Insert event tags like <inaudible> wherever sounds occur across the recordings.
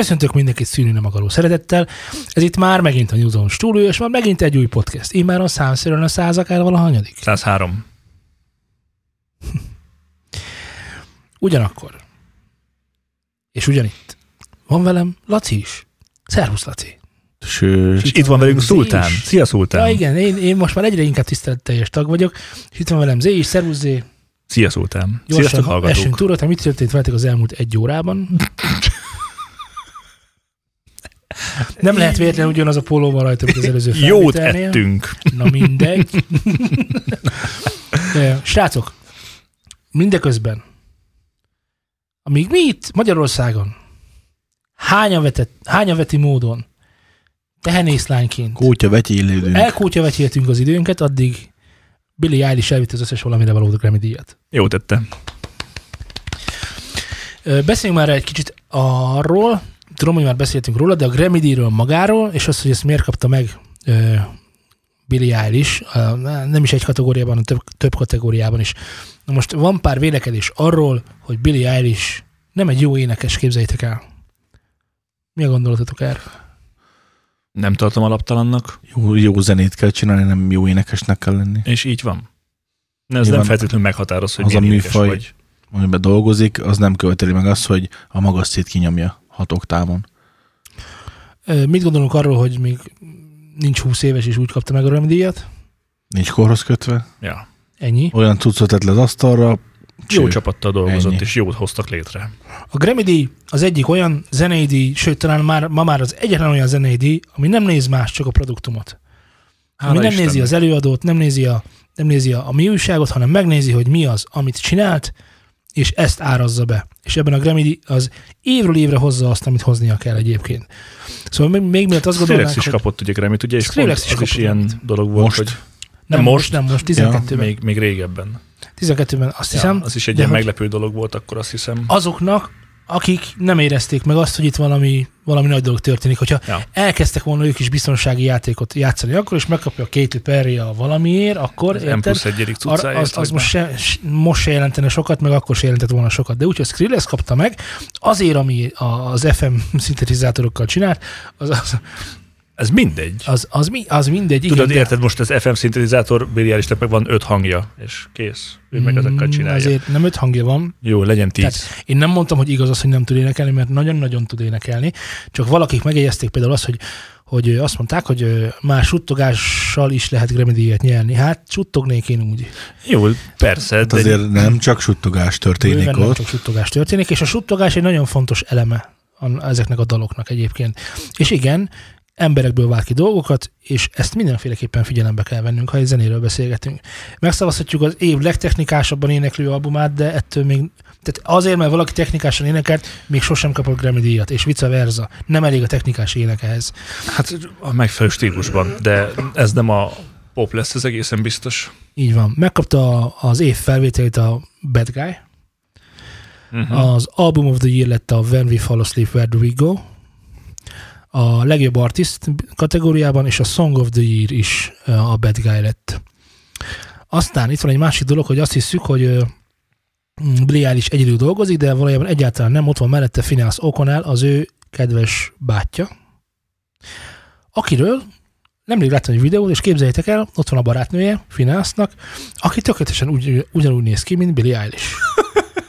Köszöntök mindenkit szűnő nem akaró szeretettel. Ez itt már megint a Newzone stúdió, és már megint egy új podcast. Én már a számszerűen a százak el valahanyadik. 103. Ugyanakkor. És ugyanitt. Van velem Laci is. Szervusz, Laci. Sős. És itt van velünk Szultán. is. Szia Szultán. Ja, igen, én, én most már egyre inkább tiszteletteljes tag vagyok, és itt van velem Zé is, szervusz Zé. Szia Szultán. Gyorsan Sziasztok essünk hallgatók. túl, hogy mit történt veletek az elmúlt egy órában. <laughs> Nem lehet véletlenül ugyanaz a póló van rajta, mint az előző <laughs> Jót ettünk. Na mindegy. De, Srácok, mindeközben, amíg mi itt Magyarországon hányan, vetett, hányan veti módon tehenészlányként Kótya vetyélődünk. elkótyavetéltünk az időnket, addig Billy Eilish elvitt az összes valamire való Grammy díjat. Jó tette. Beszéljünk már egy kicsit arról, tudom, hogy már beszéltünk róla, de a Grammy díjról magáról, és az, hogy ezt miért kapta meg ö, Billy Eilish, ö, nem is egy kategóriában, hanem több, több kategóriában is. Na most van pár vélekedés arról, hogy Billy Eilish nem egy jó énekes, képzeljétek el. Mi a gondolatotok erről? Nem tartom alaptalannak, Jó, jó zenét kell csinálni, nem jó énekesnek kell lenni. és így van. Ez nem Nyilván feltétlenül meghatároz, hogy az a műfaj- vagy. Amiben dolgozik, az nem követeli meg azt, hogy a magasszét kinyomja hat oktávon. Mit gondolunk arról, hogy még nincs 20 éves, és úgy kapta meg a Grammy díjat? Nincs korhoz kötve. Ja. Ennyi. Olyan cuccot tett le az asztalra. Jó cső. csapattal dolgozott, Ennyi. és jót hoztak létre. A Grammy díj az egyik olyan zenei díj, sőt talán már, ma már az egyetlen olyan zenei díj, ami nem néz más, csak a produktumot. Hála ami nem Istennek. nézi az előadót, nem nézi a, nem nézi a, a mi újságot, hanem megnézi, hogy mi az, amit csinált, és ezt árazza be. És ebben a Grammy az évről évre hozza azt, amit hoznia kell egyébként. Szóval még, még mielőtt azt gondolnánk, is hogy kapott ugye Grammy-t, ugye, és Skrillex pont is az is ilyen dolog volt, Most? hogy nem nem most, nem most, 12-ben. még, még régebben. 12-ben azt hiszem. Ja, az is egy de ilyen hogy- meglepő dolog volt, akkor azt hiszem. azoknak, akik nem érezték meg azt, hogy itt valami, valami nagy dolog történik. Hogyha Ja. elkezdtek volna ők is biztonsági játékot játszani, akkor és megkapja a Katy Perry a valamiért, akkor Az M érted? plusz egyedik Ar, az, az most, se, most se jelentene sokat, meg akkor se jelentett volna sokat. De úgyhogy Skrillex kapta meg, azért, ami a- az FM <laughs> szintetizátorokkal csinált, az, az, Ez mindegy. az, az, mi, az mindegy. Tudod, de- érted, most az FM szintetizátor Billy Eilishnek meg van öt hangja, és kész. Ő meg ezekkel Mm, csinálja. Azért nem öt hangja van, Jó, legyen tíz. Tehát én nem mondtam, hogy igaz az, hogy nem tud énekelni, mert nagyon-nagyon tud énekelni. Csak valakik megjegyezték például azt, hogy, hogy azt mondták, hogy ö, már suttogással is lehet Grammy díjat nyerni. Hát suttognék én úgy. Jó, persze, Hát de azért nem csak suttogás történik Bőven nem ott. csak suttogás történik, és a suttogás egy nagyon fontos eleme a- ezeknek a daloknak egyébként. És igen, emberekből vált ki dolgokat, és ezt mindenféleképpen figyelembe kell vennünk, ha egy zenéről beszélgetünk. Megszavazhatjuk az év legtechnikásabban éneklő albumát, de ettől még tehát azért, mert valaki technikásan énekelt, még sosem kapott Grammy díjat, és vice versa. Nem elég a technikás ének ehhez. hát a megfelelő stílusban. De ez nem a pop lesz, ez egészen biztos. Így van. Megkapta az év felvételét a Bad Guy, Uh-huh. Az Album of the Year lett a When We Fall Asleep, Where Do We Go? A legjobb artist kategóriában, és a Song of the Year is ö, a Bad Guy lett. Aztán itt van egy másik dolog, hogy azt hiszük, hogy ö, Billie Eilish egyedül dolgozik, de valójában egyáltalán nem, ott van mellette Phineas O'Connell, az ő kedves bátyja, akiről nemrég láttam egy videót, és képzeljétek el, ott van a barátnője, Phineasnak, aki tökéletesen úgy, ugyanúgy néz ki, mint Billie Eilish.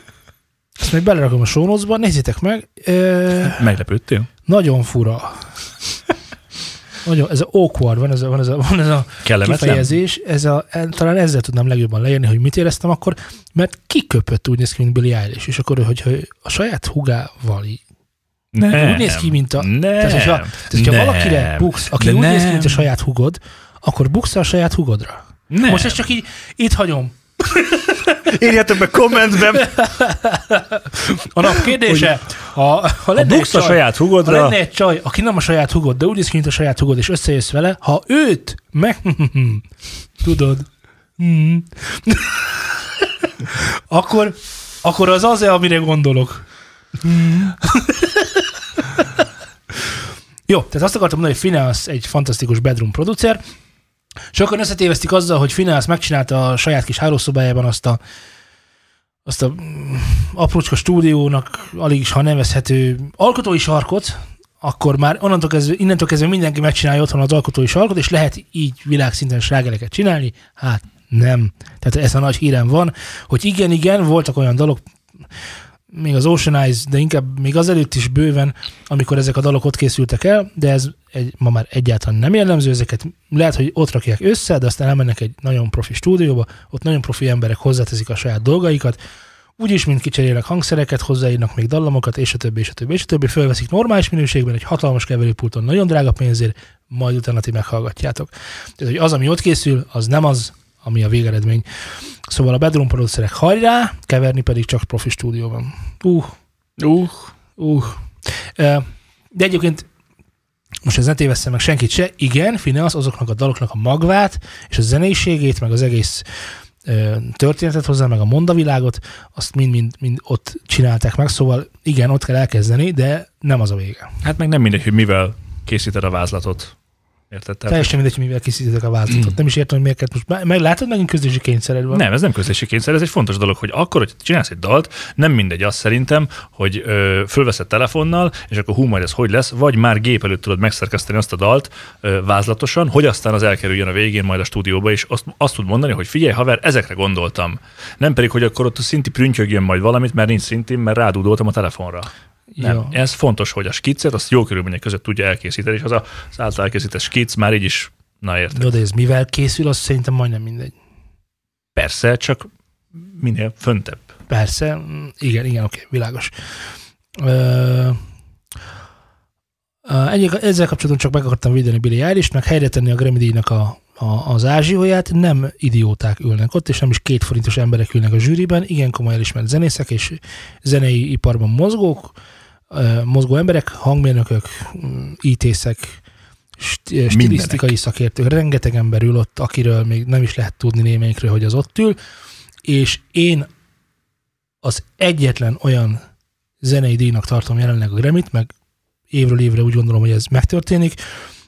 <laughs> Ezt még belerakom a notes-ba, nézzétek meg. Ö, Meglepődtél? Nagyon fura. Nagyon, ez a awkward, van ez a, van ez a, van ez a kifejezés, ez a, e- talán ezzel tudnám legjobban leírni, hogy mit éreztem akkor, mert kiköpött úgy néz ki, mint Billie Eilish, és akkor, hogyha a saját hugával Nem. úgy néz ki, mint a- Nem. tehát, hogyha, tehát, hogyha Nem. valakire buksz, aki úgy néz ki, nem. mint a saját hugod, akkor buksz a saját hugodra. Nem. Most ezt csak így, itt hagyom. Írjátok be kommentben, A nap kérdése, ha, ha ha lenne egy buksz a csaj, saját Ha hugodra, lenne egy csaj, aki nem a saját hugod, de úgy ki, mint a saját hugod, és összejössz vele, ha őt meg... <laughs> Tudod. Mm. <laughs> akkor, akkor az az-e, amire gondolok. Mm. <laughs> Jó, tehát azt akartam mondani, hogy Finance egy fantasztikus bedroom producer. Sokan összetévesztik azzal, hogy Finance megcsinálta a saját kis hálószobájában azt a azt a mm, aprócska stúdiónak alig is, ha nevezhető alkotói sarkot, akkor már onnantól kezdve, innentől kezdve mindenki megcsinálja otthon az alkotói sarkot, és lehet így világszinten slágereket csinálni? Hát nem. Tehát ez a nagy hírem van, hogy igen, igen, voltak olyan dalok, még az Ocean Eyes, de inkább még azelőtt is bőven, amikor ezek a dalok ott készültek el, de ez egy, ma már egyáltalán nem jellemző, ezeket lehet, hogy ott rakják össze, de aztán elmennek egy nagyon profi stúdióba, ott nagyon profi emberek hozzáteszik a saját dolgaikat, úgyis, mint kicserélnek hangszereket, hozzáírnak még dallamokat, és a többi, és a többi, és a többi, fölveszik normális minőségben, egy hatalmas keverőpulton, nagyon drága pénzért, majd utána ti meghallgatjátok. Tehát, hogy az, ami ott készül, az nem az, ami a végeredmény. Szóval a bedroom producerek hajrá, keverni pedig csak profi stúdióban. Uh, uh, uh. De egyébként most ez ne téveszem meg senkit se, igen, Finance azoknak a daloknak a magvát, és a zeneiségét, meg az egész történetet hozzá, meg a mondavilágot, azt mind-mind mind ott csinálták meg, szóval igen, ott kell elkezdeni, de nem az a vége. Hát meg nem mindegy, hogy mivel készíted a vázlatot. Érted? Tehát Teljesen mindegy, mivel készítetek a vázlatot. Mm. Nem is értem, hogy miért most. Meg látod, megint közlési kényszered van. Nem, ez nem közlési kényszer, ez egy fontos dolog, hogy akkor, hogy csinálsz egy dalt, nem mindegy azt szerintem, hogy ö, fölveszed telefonnal, és akkor hú, majd ez hogy lesz, vagy már gép előtt tudod megszerkeszteni azt a dalt ö, vázlatosan, hogy aztán az elkerüljön a végén majd a stúdióba, és azt, azt tud mondani, hogy figyelj, haver, ezekre gondoltam. Nem pedig, hogy akkor ott a szinti prüntjögjön majd valamit, mert nincs szintim, mert rádúdoltam a telefonra. Nem. Ja. Ez fontos, hogy a skicet azt jó körülmények között tudja elkészíteni, és az, a, által elkészített skic már így is, na érted. Jó, de ez mivel készül, az szerintem majdnem mindegy. Persze, csak minél föntebb. Persze, igen, igen, oké, világos. Ö, Egyik, ezzel kapcsolatban csak meg akartam védeni Billy eilish meg helyre tenni a Grammy díjnak a, a, az ázsióját, nem idióták ülnek ott, és nem is két forintos emberek ülnek a zsűriben, igen komoly elismert zenészek és zenei iparban mozgók, mozgó emberek, hangmérnökök, ítészek, stilisztikai szakértők, rengeteg ember ül ott, akiről még nem is lehet tudni némelyikről, hogy az ott ül, és én az egyetlen olyan zenei díjnak tartom jelenleg a Grammy-t, meg évről évre úgy gondolom, hogy ez megtörténik,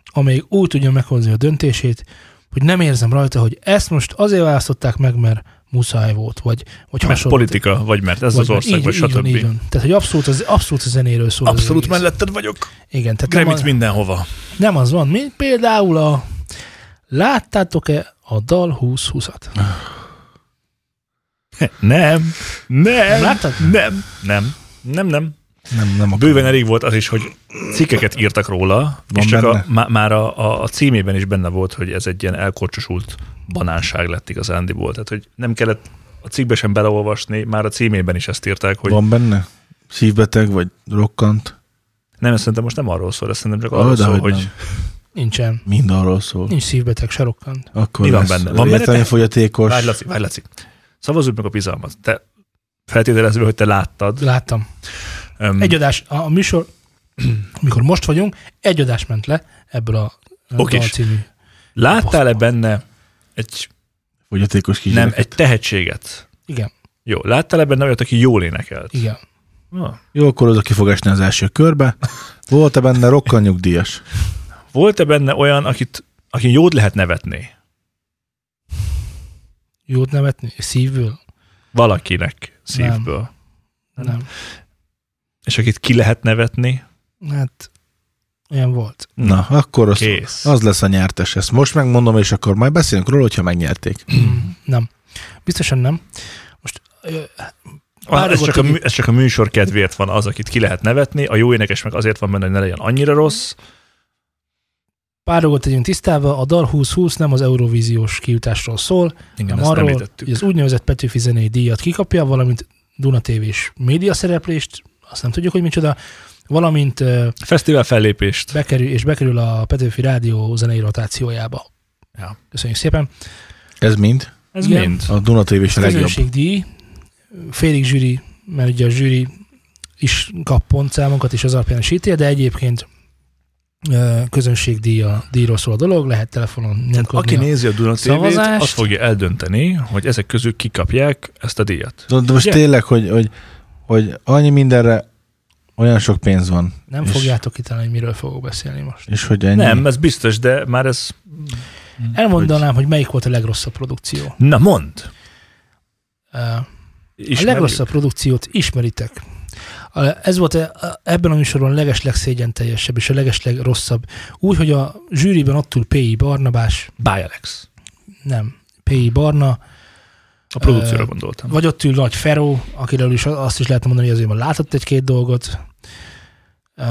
amelyik úgy tudja meghozni a döntését, hogy nem érzem rajta, hogy ezt most azért választották meg, mert muszáj volt, vagy, vagy mert hasonló. politika, vagy mert ez vagy az ország, vagy stb. Így van. Tehát, hogy abszolút, az, abszolút a zenéről szól. Abszolút melletted vagyok. Igen. Tehát nem az, mindenhova. Nem az van, mint például a láttátok-e a Dal 2020-at? Nem, nem, Láttad? nem, nem, nem, nem. Nem, nem Bőven elég volt az is, hogy cikkeket írtak róla, Van és csak a, má, már a, a, a címében is benne volt, hogy ez egy ilyen elkorcsosult banánság lett igazándiból. Tehát, hogy nem kellett a cikkbe sem beleolvasni, már a címében is ezt írták, hogy... Van benne? Szívbeteg, vagy rokkant? Nem, ezt szerintem most nem arról szól, ezt szerintem csak arról oh, szól, hogy... Nem. Nincsen. Mind arról szól. Nincs szívbeteg, se rokkant. Akkor Mi van benne? Van benne fogyatékos. Várj, Laci, várj, Laci. Szavazzuk meg a bizalmat. Te feltételezve, hogy te láttad. Láttam. Um, egy adás, a műsor, <clears throat> amikor most vagyunk, egy adás ment le ebből a okay. című. Láttál-e benne egy fogyatékos Nem, egy tehetséget. Igen. Jó, láttál ebben olyat, aki jól énekelt? Igen. Ah. Jó, akkor oda ki fog esni az első körbe. Volt-e benne nyugdíjas? Volt-e benne olyan, akit, aki jót lehet nevetni? Jót nevetni? Szívből? Valakinek szívből. Nem. Nem. És akit ki lehet nevetni? Hát olyan volt. Na, akkor az, Kész. az lesz a nyertes. Ezt most megmondom, és akkor majd beszélünk róla, hogyha megnyerték. nem. Biztosan nem. Most Ah, ez, csak a, ez csak a műsor kedvéért van az, akit ki lehet nevetni, a jó énekes meg azért van benne, hogy ne legyen annyira rossz. Pár dolgot tegyünk tisztába, a Dal 2020 nem az Eurovíziós kijutásról szól, Igen, hanem arról, hogy az úgynevezett Petőfi zenei díjat kikapja, valamint Duna TV-s média szereplést, azt nem tudjuk, hogy micsoda, valamint fesztivál fellépést bekerül, és bekerül a Petőfi Rádió zenei rotációjába. Ja. Köszönjük szépen. Ez mind? Ez Igen. mind. A Duna TV is legjobb. díj, félig zsűri, mert ugye a zsűri is kap pontszámokat, és az alapján is ítél, de egyébként közönségdíja, díjról szól a dolog, lehet telefonon nyomkodni Aki a nézi a Duna TV-t, azt fogja eldönteni, hogy ezek közül kikapják ezt a díjat. De, de most Ugye? tényleg, hogy, hogy, hogy annyi mindenre olyan sok pénz van. Nem és, fogjátok kitalálni, hogy miről fogok beszélni most. És hogy ennyi... Nem, ez biztos, de már ez... Elmondanám, hogy, hogy melyik volt a legrosszabb produkció. Na, mond! Uh, A legrosszabb produkciót ismeritek. A- Ez volt e- ebben a műsorban a legesleg szégyen teljesebb és a legesleg rosszabb. Úgy, hogy a zsűriben ott ül P.I. Barnabás, By Alex. nem, P.I. Barna, A produkcióra Ö, gondoltam. vagy ott ül Nagy Feró, akiről is azt is lehet mondani, hogy azért már látott egy-két dolgot. Ö,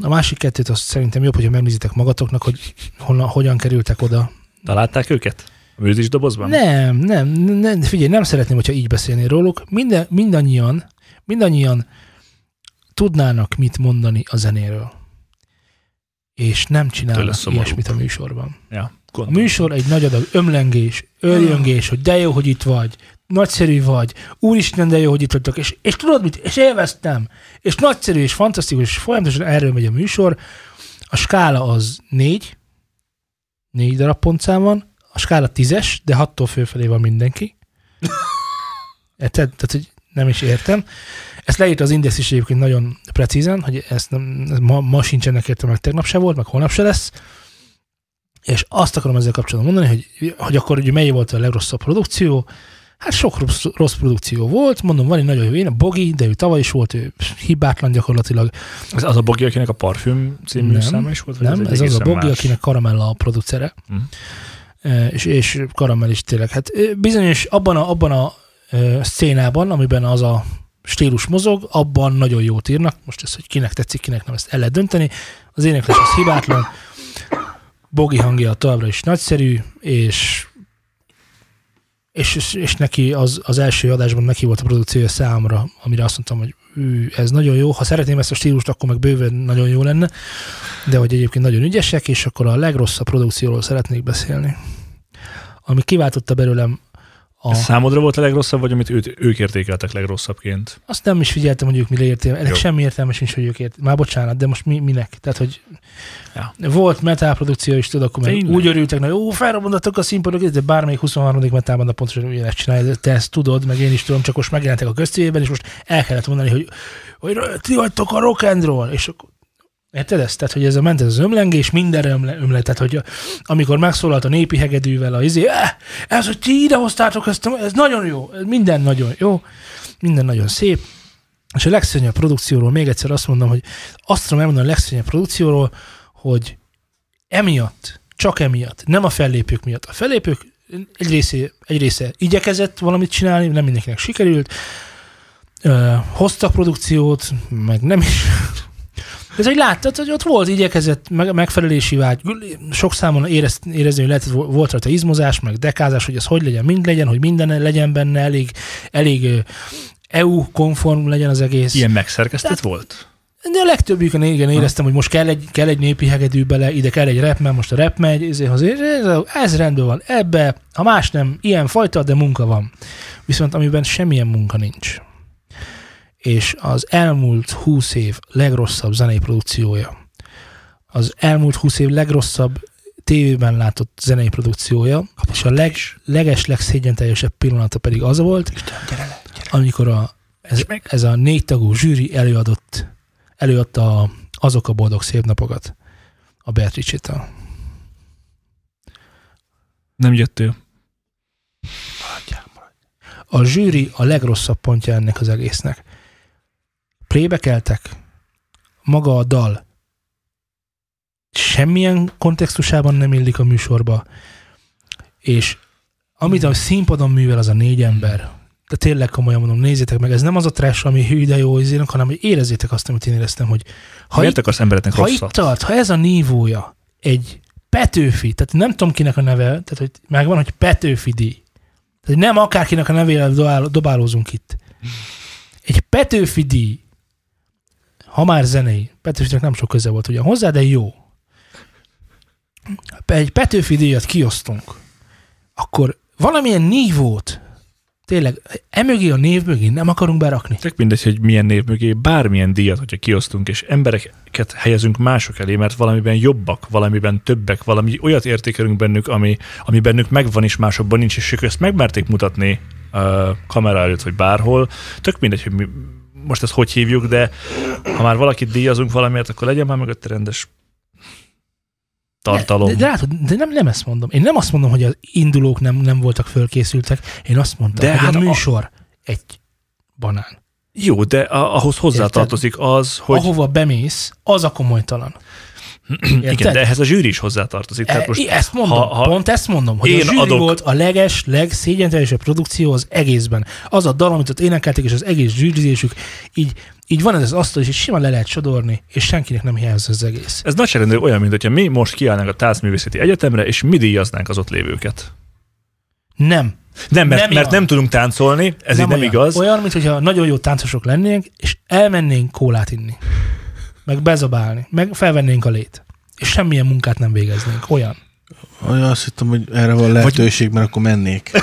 A másik kettőt azt szerintem jobb, hogyha megnézitek magatoknak, hogy honnan, hogyan kerültek oda. Találták őket? A műzis dobozban? Nem, nem, nem, figyelj, nem szeretném, hogyha így beszélnél róluk. Minden, mindannyian, mindannyian tudnának mit mondani a zenéről. És nem csinálnak ilyesmit a műsorban. Ja, Gondolom. műsor egy nagy adag ömlengés, örjöngés, hogy de jó, hogy itt vagy, nagyszerű vagy, úristen, de jó, hogy itt vagytok, és, és tudod mit, és élveztem, és nagyszerű, és fantasztikus, és folyamatosan erről megy a műsor. A skála az négy, négy darab pontszám van, a skála tízes, de hattól fölfelé van mindenki. Érted? Tehát, hogy nem is értem. Ezt leírta az Index is egyébként nagyon precízen, hogy ezt nem, ez ma, ma sincsenek értem, meg tegnap se volt, meg holnap se lesz. És azt akarom ezzel kapcsolatban mondani, hogy, hogy akkor ugye mely volt a legrosszabb produkció. Hát sok rossz, rossz produkció volt, mondom, van egy nagyon jó én, a Bogi, de ő tavaly is volt, ő hibátlan gyakorlatilag. Ez az a Bogi, akinek a Parfüm című Nem, száma is volt? Nem, egy ez az a Bogi, más? akinek Karamella a producere. E, És, és Karamell is tényleg. Hát bizonyos abban a, abban a szcénában, amiben az a stílus mozog, abban nagyon jót írnak. Most ez, hogy kinek tetszik, kinek nem, ezt el lehet dönteni. Az éneklés az hibátlan. Bogi hangja továbbra is nagyszerű, és és, és, és neki az, az első adásban neki volt a produkciója számra, amire azt mondtam, hogy ő, ez nagyon jó, ha szeretném ezt a stílust, akkor meg bőven nagyon jó lenne, de hogy egyébként nagyon ügyesek, és akkor a legrosszabb produkcióról szeretnék beszélni. Ami kiváltotta belőlem a... Ez számodra volt a legrosszabb, vagy amit őt, ők értékeltek legrosszabbként? Azt nem is figyeltem, hogy ők mire érték. Ennek Jó. semmi értelme sincs, hogy ők ért. Már bocsánat, de most mi, minek? Tehát, hogy Ja. volt metal produkció is, tudod, akkor Tényleg? úgy örültek, hogy jó, felrobbantatok a színpadok, de bármelyik 23. metalbanda pontosan ugyanezt csinálja, te ezt tudod, meg én is tudom, csak most megjelentek a köztévében, és most el kellett mondani, hogy, hogy ti vagytok a rock and roll, és akkor Érted ezt? Tehát, hogy ez a ment ez az ömlengés, mindenre ömle, ömle. Tehát, hogy amikor megszólalt a népi hegedűvel, a izé, eh, ez, hogy ti idehoztátok ezt, ez nagyon jó, minden nagyon jó, minden nagyon szép. És a legszörnyebb produkcióról még egyszer azt mondom, hogy azt tudom elmondani a legszörnyebb produkcióról, hogy emiatt, csak emiatt, nem a fellépők miatt. A fellépők egy része, egy része igyekezett valamit csinálni, nem mindenkinek sikerült, ö, hoztak produkciót, meg nem is. Ez, hogy láttad, hogy ott volt igyekezett, meg, megfelelési vágy, sok számon érez, érezni, hogy lehet, hogy volt rajta izmozás, meg dekázás, hogy ez hogy legyen, mind legyen, hogy minden legyen benne, elég, elég EU-konform legyen az egész. Ilyen megszerkesztett Tehát- volt? De a legtöbbjükön igen éreztem, hogy most kell egy, kell egy népi hegedű bele, ide kell egy rap, mert most a rap megy, ezért, ez, ez rendben van. Ebbe, ha más nem, ilyen fajta, de munka van. Viszont amiben semmilyen munka nincs. És az elmúlt 20 év legrosszabb zenei produkciója, az elmúlt 20 év legrosszabb tévében látott zenei produkciója, és a leg, leges, legszégyenteljesebb pillanata pedig az volt, amikor a, ez, ez a négy tagú zsűri előadott, előadta a, azok a boldog szép napokat a Beatrice-től. Nem jöttél. A zsűri a legrosszabb pontja ennek az egésznek. Plébe keltek, maga a dal semmilyen kontextusában nem illik a műsorba, és amit a színpadon művel az a négy ember, de tényleg komolyan mondom, nézzétek meg, ez nem az a trash, ami hű, de jó izének, hanem hogy érezzétek azt, amit én éreztem, hogy ha Miért itt, akarsz embereknek ha itt rosszat? tart, ha ez a nívója egy Petőfi, tehát nem tudom kinek a neve, tehát hogy megvan, hogy Petőfi díj. Tehát nem akárkinek a dobál- dobálózunk itt. Egy Petőfi díj, ha már zenei, Petőfinek nem sok köze volt ugyan hozzá, de jó. Egy Petőfi díjat kiosztunk, akkor valamilyen nívót, tényleg, emögé a név mögé nem akarunk berakni. Tök mindegy, hogy milyen név mögé bármilyen díjat, hogyha kiosztunk, és embereket helyezünk mások elé, mert valamiben jobbak, valamiben többek, valami olyat értékelünk bennük, ami, ami bennük megvan, és másokban nincs, és ők ezt megmerték mutatni uh, kamera előtt, vagy bárhol. Tök mindegy, hogy mi, most ezt hogy hívjuk, de ha már valakit díjazunk valamiért, akkor legyen már mögötte rendes tartalom. De, de, látod, de nem, nem ezt mondom. Én nem azt mondom, hogy az indulók nem, nem voltak fölkészültek. Én azt mondtam, De de hogy hát a a- műsor egy banán. Jó, de a, ahhoz hozzátartozik az, hogy... Ahova bemész, az a komolytalan. Igen, de ehhez a zsűri is hozzátartozik. Tehát most, e, ezt mondom, ha- ha pont ezt mondom, hogy én a zsűri adok- volt a leges, legszégyenteljesebb produkció az egészben. Az a dal, amit ott énekelték, és az egész zsűrizésük, így, így van ez az asztal, és simán le lehet sodorni, és senkinek nem hiányzik az egész. Ez nagyságrendű olyan, mint hogyha mi most kiállnánk a Táncművészeti Egyetemre, és mi díjaznánk az ott lévőket. Nem. Nem, mert Nem nem, mert nem tudunk táncolni, ez így nem olyan. igaz. Olyan, mintha nagyon jó táncosok lennénk, és elmennénk kólát inni. Meg bezabálni. Meg felvennénk a lét. És semmilyen munkát nem végeznénk. Olyan. Olyan, azt hittem, hogy erre van lehetőség, mert akkor mennék. <laughs>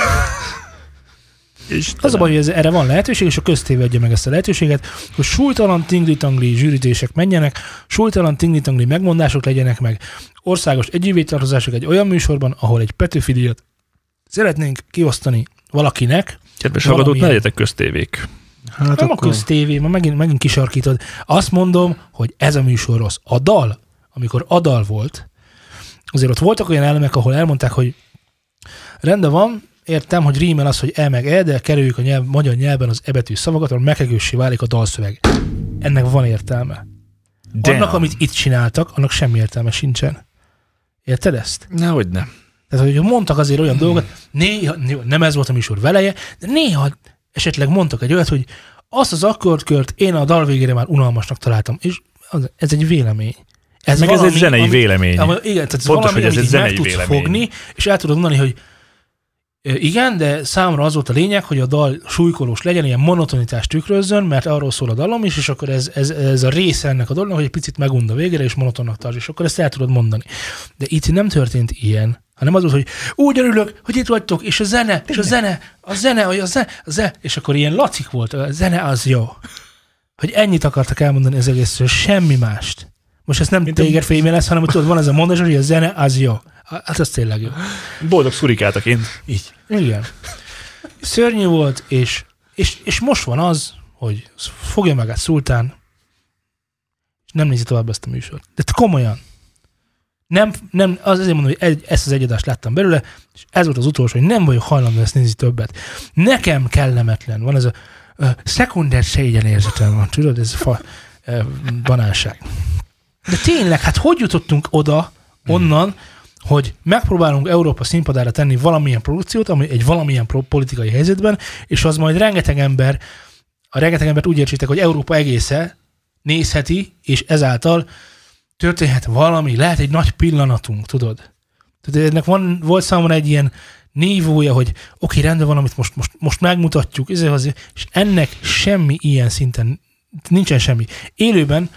És Az a baj, hogy ez, erre van lehetőség, és a köztévé adja meg ezt a lehetőséget, hogy súlytalan tingli-tangli zsűrítések menjenek, súlytalan tingli-tangli megmondások legyenek meg, országos együvétartozások egy olyan műsorban, ahol egy Petőfi díjat szeretnénk kiosztani valakinek, Kedves hallgatók, ne legyetek köztévék. Hát nem a akkor köztévé, ma megint, megint kisarkítod. Azt mondom, hogy ez a műsor rossz. A dal, amikor a dal volt, azért ott voltak olyan elemek, ahol elmondták, hogy rendben van, értem, hogy rímel az, hogy e meg e, de kerüljük a nyelv, magyar nyelven az ebetű szavakat, ahol megegőssé válik a dalszöveg. Ennek van értelme. De Annak, amit itt csináltak, annak semmi értelme sincsen. Érted ezt? Nehogy nem. Tehát, hogy mondtak azért olyan dolgokat, néha, jó, nem ez volt a műsor veleje, de néha esetleg mondtak egy olyat, hogy azt az akkordkört én a dal végére már unalmasnak találtam, és az, ez egy vélemény. Ez Meg ez egy zenei vélemény. Ami, igen, tehát ez Fontos, valami, hogy ez egy meg zenei tudsz vélemény. fogni, és el tudod mondani, hogy igen, de számomra az volt a lényeg, hogy a dal súlykolós legyen, ilyen monotonitást tükrözzön, mert arról szól a dalom is, és akkor ez, ez, ez a része ennek a dolognak, hogy egy picit megund a végére, és monotonnak tarts, és akkor ezt el tudod mondani. De itt nem történt ilyen, hanem az volt, hogy úgy örülök, hogy itt vagytok, és a zene, és a zene, a zene, a zene, a zene, és akkor ilyen lacik volt, a zene az jó. Hogy ennyit akartak elmondani az egészről, semmi mást. Most ez nem téged fémé lesz, hanem hogy tudod, van ez a mondás, hogy a zene az jó. Hát az tényleg jó. Boldog szurikátaként. Így. Igen. Szörnyű volt, és, és, és most van az, hogy fogja magát Szultán, és nem nézi tovább ezt a műsort. De komolyan. Nem, nem, az azért mondom, hogy egy, ezt az egyadást láttam belőle, és ez volt az utolsó, hogy nem vagyok hajlandó ezt nézni többet. Nekem kellemetlen. Van ez a uh, szekunder szégyen érzetem van, tudod, ez a fa, uh, banánság. De tényleg, hát hogy jutottunk oda, onnan, hogy megpróbálunk Európa színpadára tenni valamilyen produkciót, ami egy valamilyen politikai helyzetben, és az majd rengeteg ember, a rengeteg embert úgy értsétek, hogy Európa egésze nézheti, és ezáltal történhet valami, lehet egy nagy pillanatunk, tudod? Tehát ennek van, volt számomra egy ilyen nívója, hogy oké, okay, rendben van, amit most, most, most megmutatjuk, és ennek semmi ilyen szinten, nincsen semmi. Élőben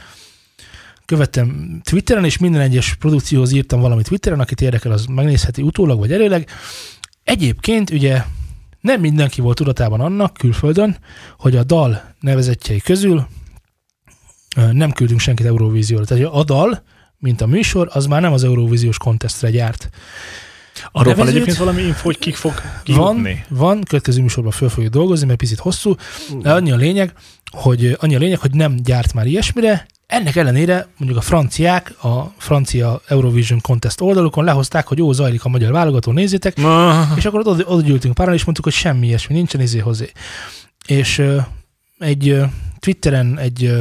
követtem Twitteren, és minden egyes produkcióhoz írtam valamit Twitteren, akit érdekel, az megnézheti utólag vagy előleg. Egyébként ugye nem mindenki volt tudatában annak külföldön, hogy a dal nevezetjei közül nem küldünk senkit Eurovízióra. Tehát a dal, mint a műsor, az már nem az Eurovíziós kontesztre gyárt. Arról van egyébként valami info, hogy kik fog Van, kijutni. van, következő műsorban föl fogjuk dolgozni, mert picit hosszú, de annyi a lényeg, hogy, annyi a lényeg, hogy nem gyárt már ilyesmire, ennek ellenére mondjuk a franciák a francia Eurovision Contest oldalukon lehozták, hogy jó, zajlik a magyar válogató, nézzétek, és akkor oda, oda gyűltünk páran, és mondtuk, hogy semmi ilyesmi, nincsen izé hozzá. És egy Twitteren egy,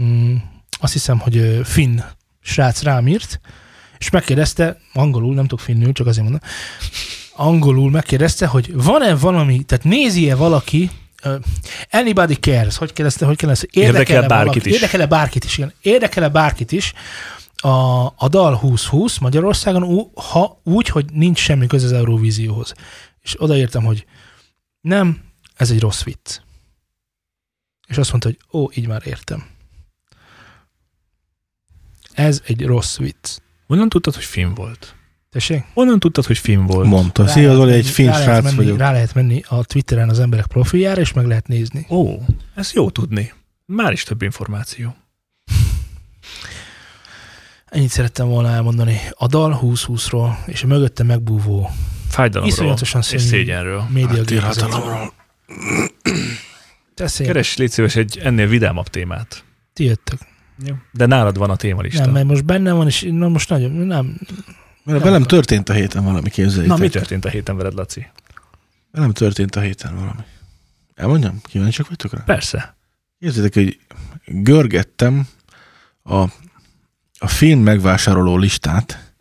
mm, azt hiszem, hogy finn srác rám írt, és megkérdezte, angolul, nem tudok finnül, csak azért mondom, angolul megkérdezte, hogy van-e valami, tehát nézi-e valaki, uh, anybody cares, hogy kérdezte, hogy kérdezte, Érdekel bárkit valaki, is. Érdekel-e bárkit is, igen, érdekel-e bárkit is a, a dal 2020 Magyarországon, ú, ha úgy, hogy nincs semmi köze az Eurovízióhoz. És odaírtam, hogy nem, ez egy rossz vicc. És azt mondta, hogy ó, így már értem. Ez egy rossz vicc. honnan tudtad, hogy film volt? Tessék? Honnan tudtad, hogy film volt? Mondta. Szia, Zoli, egy finn rá lehet srác menni, vagyok. Rá lehet menni a Twitteren az emberek profiljára, és meg lehet nézni. Ó, ez jó tudni. Már is több információ. Ennyit szerettem volna elmondani. A dal 2020-ról, és a mögötte megbúvó Fájdalomról Iszonyatosan és szégyenről. média. Teszél, Keres, légy szíves, egy ennél vidámabb témát. ti jöttök. Jó. De nálad van a témalista. Nem, mert most benne van, és na most nagyon, nem. Mert velem történt a héten valami, képzeljétek. Na, mi történt a héten veled, Laci? Velem történt a héten valami. Elmondjam? Kíváncsiak vagytok rá? Persze. Érzitek, hogy görgettem a, a film megvásároló listát,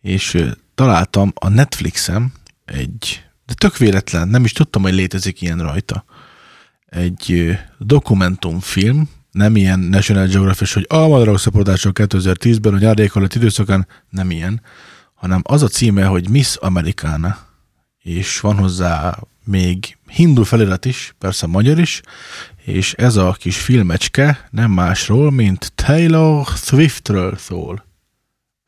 és találtam a Netflixem egy, de tök véletlen, nem is tudtam, hogy létezik ilyen rajta, egy dokumentumfilm, nem ilyen National Geographic, hogy a madarak szaporodások 2010-ben, hogy árnyék alatt időszakán, nem ilyen, hanem az a címe, hogy Miss Americana, és van hozzá még hindu felirat is, persze magyar is, és ez a kis filmecske nem másról, mint Taylor Swiftről szól.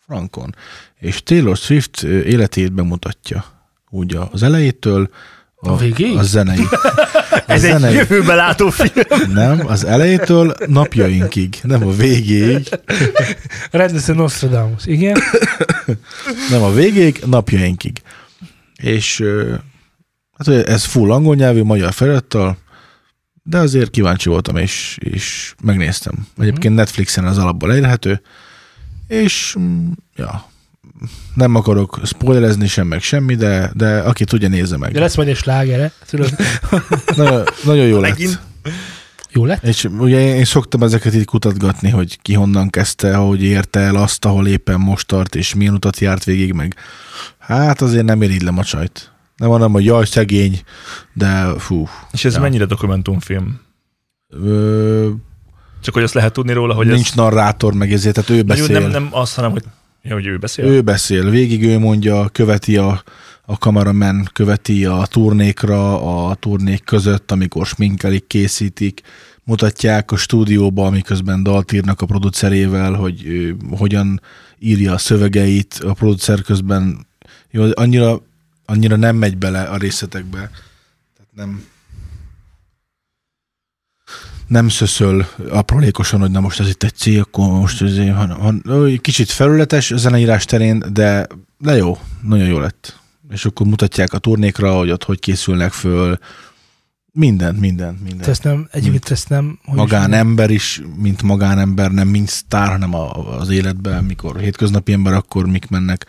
Frankon. És Taylor Swift életét bemutatja. Úgy az elejétől a, A végéig? a zenei. <laughs> A Ez egy zenei. jövőbe látó film. Nem, az elejétől napjainkig, nem a végéig, Rendesen Nostradamus, igen. <coughs> nem a végéig, napjainkig. És hát ez full angol nyelvű, magyar felirattal, de azért kíváncsi voltam, és, és megnéztem. Egyébként Netflixen az alapból elérhető, és mm, ja, nem akarok spoilerezni sem, meg semmi, de, de aki tudja, nézze De meg. lesz majd egy slágere, tudod, <laughs> Nagyon, nagyon jó lett. Megint. jó lett? És ugye én, én szoktam ezeket így kutatgatni, hogy ki honnan kezdte, hogy érte el azt, ahol éppen most tart, és milyen utat járt végig, meg hát azért nem irigylem a csajt. Nem mondom, hogy jaj, szegény, de fú. És ez Ja. mennyire dokumentumfilm? Ö, Csak hogy azt lehet tudni róla, hogy nincs ez... narrátor, meg ezért, tehát ő beszél. nem, nem azt, hanem hogy, ja, hogy ő beszél. Ő beszél, végig ő mondja, követi a, a kameramen, követi a turnékra, a turnék között, amikor sminkelik, készítik, mutatják a stúdióba, amiközben dalt írnak a producerével, hogy ő, hogyan írja a szövegeit, a producer közben jó, annyira, annyira nem megy bele a részletekbe. Tehát nem nem szöszöl aprólékosan, hogy na most ez itt egy cég, akkor most ez egy- han, han, ö, kicsit felületes a zeneírás terén, de, de jó, nagyon jó lett. És akkor mutatják a turnékra, hogy ott hogy készülnek föl, minden, minden, minden. Te ezt nem, egyébként ezt nem... hogy magánember is, mint magánember, nem mint sztár, hanem a, az életben, mikor hétköznapi ember, akkor mik mennek.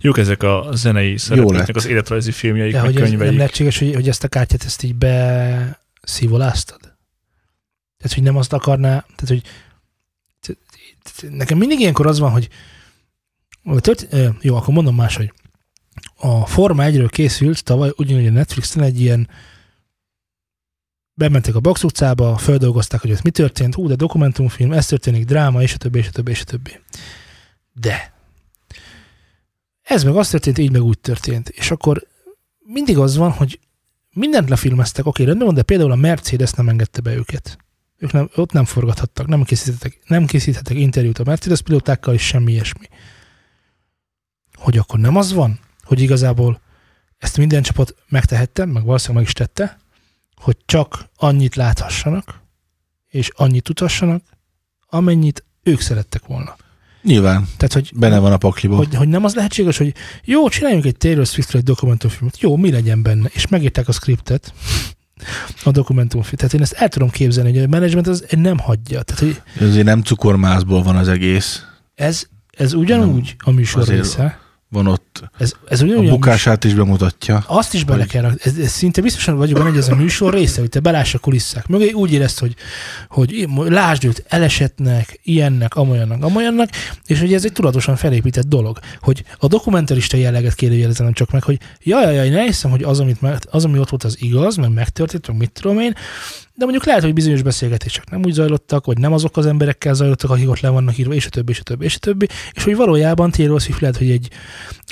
Jók ezek a zenei szereplőknek az életrajzi filmjeik, De meg hogy ez nem könyveik. lehetséges, hogy, hogy ezt a kártyát ezt így beszívoláztad? Tehát, hogy nem azt akarná, tehát, hogy nekem mindig ilyenkor az van, hogy hogy tört, jó, akkor mondom máshogy. A Forma 1-ről készült tavaly ugyanúgy a Netflixen egy ilyen bementek a Box utcába, földolgozták, hogy ott mi történt, hú, de dokumentumfilm, ez történik, dráma, és a többi, és a többi, és a többi. De ez meg az történt, így meg úgy történt. És akkor mindig az van, hogy mindent lefilmeztek, oké, rendben van, de például a Mercedes nem engedte be őket. Ők nem, ott nem forgathattak, nem készítettek, nem készítettek interjút a Mercedes pilótákkal, és semmi ilyesmi. Hogy akkor nem az van, hogy igazából ezt minden csapat megtehette, meg valószínűleg meg is tette, hogy csak annyit láthassanak, és annyit utassanak, amennyit ők szerettek volna. Nyilván, Tehát, hogy benne van a pakliba. hogy, hogy nem az lehetséges, hogy jó, csináljunk egy Taylor swift egy dokumentumfilmet, jó, mi legyen benne, és megírták a skriptet, a dokumentumfilm. Tehát én ezt el tudom képzelni, hogy a menedzsment az nem hagyja. Tehát, hogy Azért nem cukormászból van az egész. ez, ez ugyanúgy a műsor azért része. Van ott, Ez, ez ugyanúgy a bukását is bemutatja. Azt is bele kell ez, ez szinte biztosan vagyok benne, hogy ez a műsor része, hogy te beláss a kulisszák mögé, úgy érezd, hogy, hogy lásd őt elesetnek, ilyennek, amolyannak, amolyannak, és hogy ez egy tudatosan felépített dolog, hogy a dokumentarista jelleget kérdőjelezenem csak meg, hogy jaj, jaj, ne hiszem, hogy az, amit az, ami ott volt, az igaz, meg megtörtént, meg mit tudom én, de mondjuk lehet, hogy bizonyos beszélgetések nem úgy zajlottak, vagy nem azok az emberekkel zajlottak, akik ott le vannak írva, és a többi, és a többi, és a többi, és hogy valójában Taylor Swift lehet, hogy egy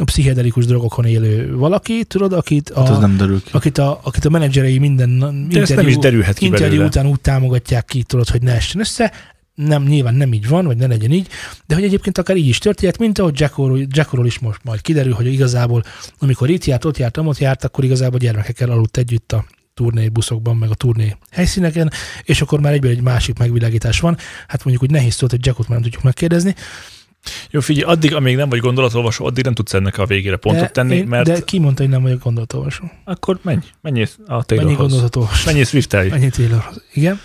pszichedelikus drogokon élő valaki, tudod, akit a, Hát az nem derül ki. akit a, akit a menedzserei minden De ezt nem is derülhet ki interjú belőle. után úgy támogatják ki, tudod, hogy ne essen össze. Nem, nyilván nem így van, vagy ne legyen így, de hogy egyébként akár így is történt, mint ahogy Jackoról, Jackoról is most majd kiderül, hogy igazából, amikor itt járt, ott járt, amott járt, akkor igazából gyermekekkel aludt együtt a turné buszokban, meg a turné helyszíneken, és akkor már egyből egy másik megvilágítás van. Hát mondjuk úgy nehéz szólt, hogy Jackot már nem tudjuk megkérdezni. Jó, figyelj, addig, amíg nem vagy gondolatolvasó, addig nem tudsz ennek a végére pontot de, tenni, én- mert de ki mondta, hogy nem vagyok gondolatolvasó? akkor menj, menj a Taylorhoz. gondolatolvasó? Menjél Swift-el. Mennyi Taylorhoz? Igen?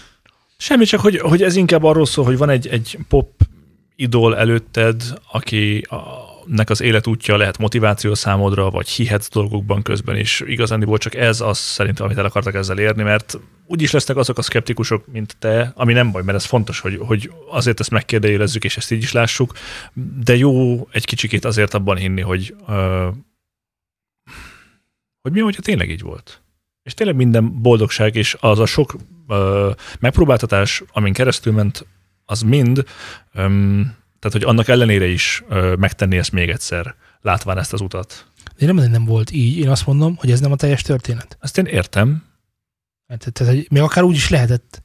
Semmi, csak hogy, hogy ez inkább arról szól, hogy van egy, egy pop idol előtted, aki a, nek az életútja lehet motiváció számodra, vagy hihetsz dolgokban közben, és igazándiból csak ez az szerintem, amit el akartak ezzel érni, mert úgyis lesznek azok a szkeptikusok, mint te, ami nem baj, mert ez fontos, hogy, hogy azért ezt megkérdőjelezzük, és ezt így is lássuk, de jó egy kicsikét azért abban hinni, hogy, uh, hogy mi, hogyha tényleg így volt. És tényleg minden boldogság, és az a sok uh, megpróbáltatás, amin keresztül ment, az mind um, tehát, hogy annak ellenére is ö, megtenni ezt még egyszer, látván ezt az utat. Én nem, nem volt így. Én azt mondom, hogy ez nem a teljes történet. Ezt én értem. Tehát, tehát hogy még akár úgy is lehetett.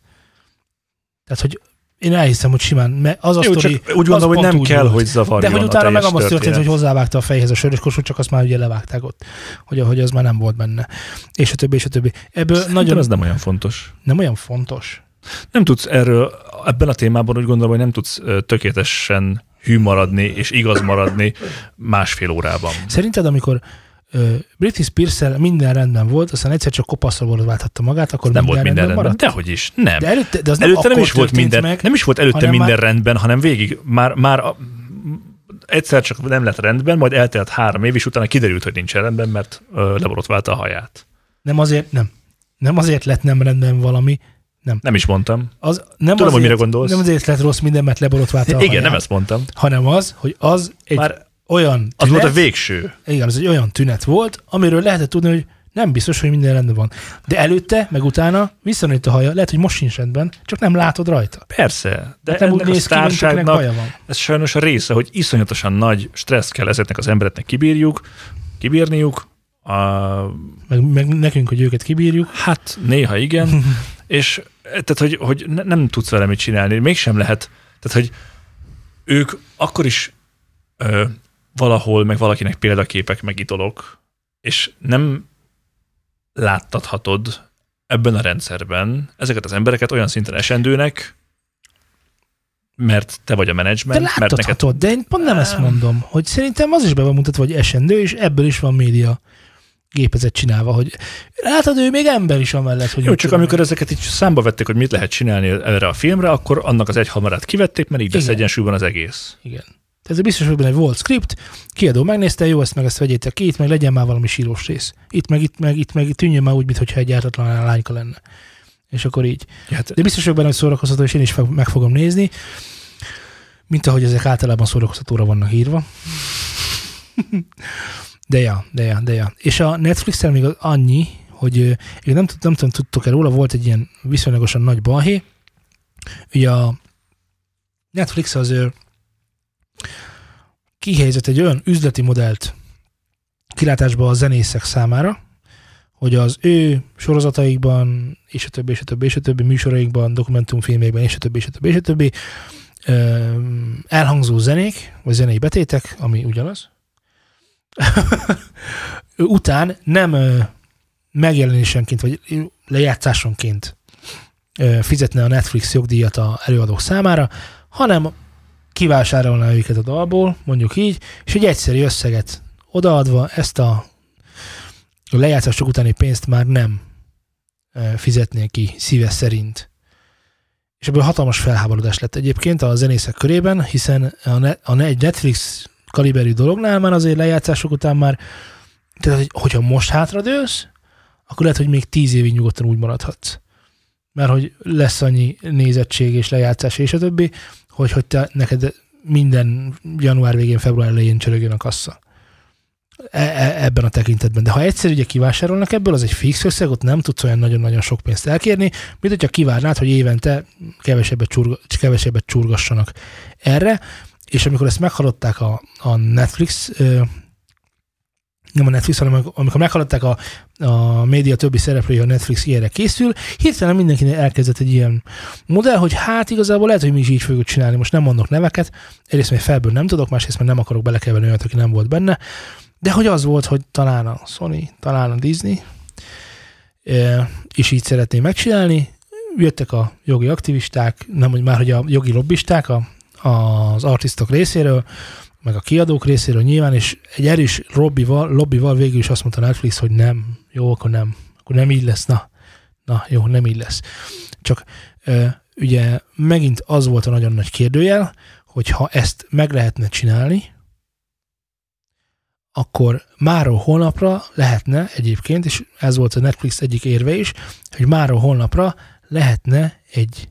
Tehát, hogy én elhiszem, hogy simán, mert az a Jó, sztori, úgy gondolom, hogy nem kell, volt. hogy zavarjon De hogy utána meg az történt, hogy hozzávágta a fejhez a sörös kosút, csak azt már ugye levágták ott, hogy, hogy az már nem volt benne. És a többi, és a többi. Ebből Szerintem nagyon ez nem olyan fontos. nem olyan fontos. Nem tudsz erről, ebben a témában úgy gondolom, hogy nem tudsz tökéletesen hű maradni és igaz maradni másfél órában. Szerinted, amikor Britney spears minden rendben volt, aztán egyszer csak kopaszról válthatta magát, akkor Nem minden volt minden rendben. maradt? Dehogy is. Nem. De előtte, de az nem, előtte nem akkor is volt minden, meg, nem is volt előtte minden már- rendben, hanem végig már, már a, egyszer csak nem lett rendben, majd eltelt három év, és utána kiderült, hogy nincs rendben, mert leborotválta a haját. nem azért, nem. Nem azért lett nem rendben valami, Nem is mondtam. az nem Tudom, azért, hogy mire gondolsz. Nem azért lett rossz minden, mert leborotválta a Igen, nem ezt mondtam. hanem az, hogy az egy Már olyan tünet, az volt a végső. igen, az egy olyan tünet volt, amiről lehetett tudni, hogy nem biztos, hogy minden rendben van. De előtte, meg utána visszanőtt a haja, lehet, hogy most sincs rendben, csak nem látod rajta. Persze, de nem úgy ennek a néz ki, akinek sztárságnak baja van. ez sajnos a része, hogy iszonyatosan nagy stressz kell ezeknek az embereknek kibírjuk, kibírniuk, a, Meg, meg nekünk, hogy őket kibírjuk. hát néha igen, <laughs> és tehát, hogy, hogy ne, nem tudsz vele mit csinálni, mégsem lehet, tehát, hogy ők akkor is ö, valahol, meg valakinek példaképek, meg idolok, és nem láttathatod ebben a rendszerben ezeket az embereket olyan szinten esendőnek, mert te vagy a De menedzsment, mert neked de én pont nem ezt mondom, hogy szerintem az is be van mutatva, hogy esendő, és ebből is van média gépezet csinálva, hogy látod, ő még ember is amellett, hogy Jó, csak csinál. amikor ezeket így számba vették, hogy mit lehet csinálni erre a filmre, akkor annak az egy hamarát kivették, mert így lesz egyensúlyban az egész. Igen. Ez biztos, hogy benne volt script, kiadó megnézte, jó, ezt meg ezt vegyétek ki, itt meg legyen már valami sírós rész. Itt meg, itt meg, itt meg tűnjön már úgy, mintha egy ártatlan lányka lenne. És akkor így. Hát, De biztos vagyok benne, hogy szórakoztató, és én is meg fogom nézni, mint ahogy ezek általában szórakoztatóra vannak írva. De ja, de ja, de ja. És a Netflix-en még az annyi, hogy én nem, nem tudom, tudtok-e róla, volt egy ilyen viszonylagosan nagy balhé. Ugye a Netflix az kihelyezett egy olyan üzleti modellt kilátásba a zenészek számára, hogy az ő sorozataikban, és a többi, és a többi, és a többi műsoraikban, dokumentumfilmekben, és a többi, és a többi, és a többi elhangzó zenék, vagy zenei betétek, ami ugyanaz, <laughs> után nem megjelenésenként, vagy lejátszásonként fizetne a Netflix jogdíjat a előadók számára, hanem kivásárolná őket a dalból, mondjuk így, és egy egyszerű összeget odaadva ezt a lejátszások utáni pénzt már nem fizetné ki szíve szerint. És ebből hatalmas felháborodás lett egyébként a zenészek körében, hiszen a, a Netflix kaliberű dolognál már azért lejátszások után már, tehát hogy- hogyha most hátradőlsz, akkor lehet, hogy még tíz évig nyugodtan úgy maradhatsz. Mert hogy lesz annyi nézettség és lejátszás és a többi, hogy, hogy te, neked minden január végén, február elején csörögjön a kassa. E, e, ebben a tekintetben. De ha egyszer ugye kivásárolnak ebből, az egy fix összeg, ott nem tudsz olyan nagyon-nagyon sok pénzt elkérni, mint hogyha kivárnád, hogy évente kevesebbet, csurga, kevesebbet csurgassanak erre, és amikor ezt meghalották a, a Netflix, nem a Netflix, hanem amikor meghalották a, a média többi szereplője, a Netflix ilyenre készül, hirtelen mindenkinek elkezdett egy ilyen modell, hogy hát igazából lehet, hogy mi is így fogjuk csinálni. Most nem mondok neveket, egyrészt még felből nem tudok, másrészt mert nem akarok belekeverni olyat, aki nem volt benne, de hogy az volt, hogy talán a Sony, talán a Disney, és így szeretné megcsinálni. Jöttek a jogi aktivisták, nem hogy már, hogy a jogi lobbisták a, az artistok részéről, meg a kiadók részéről nyilván, és egy erős lobbival, lobbival végül is azt mondta Netflix, hogy nem, jó, akkor nem, akkor nem így lesz, na, na jó, nem így lesz. Csak ugye megint az volt a nagyon nagy kérdőjel, hogy ha ezt meg lehetne csinálni, akkor máról holnapra lehetne egyébként, és ez volt a Netflix egyik érve is, hogy máról holnapra lehetne egy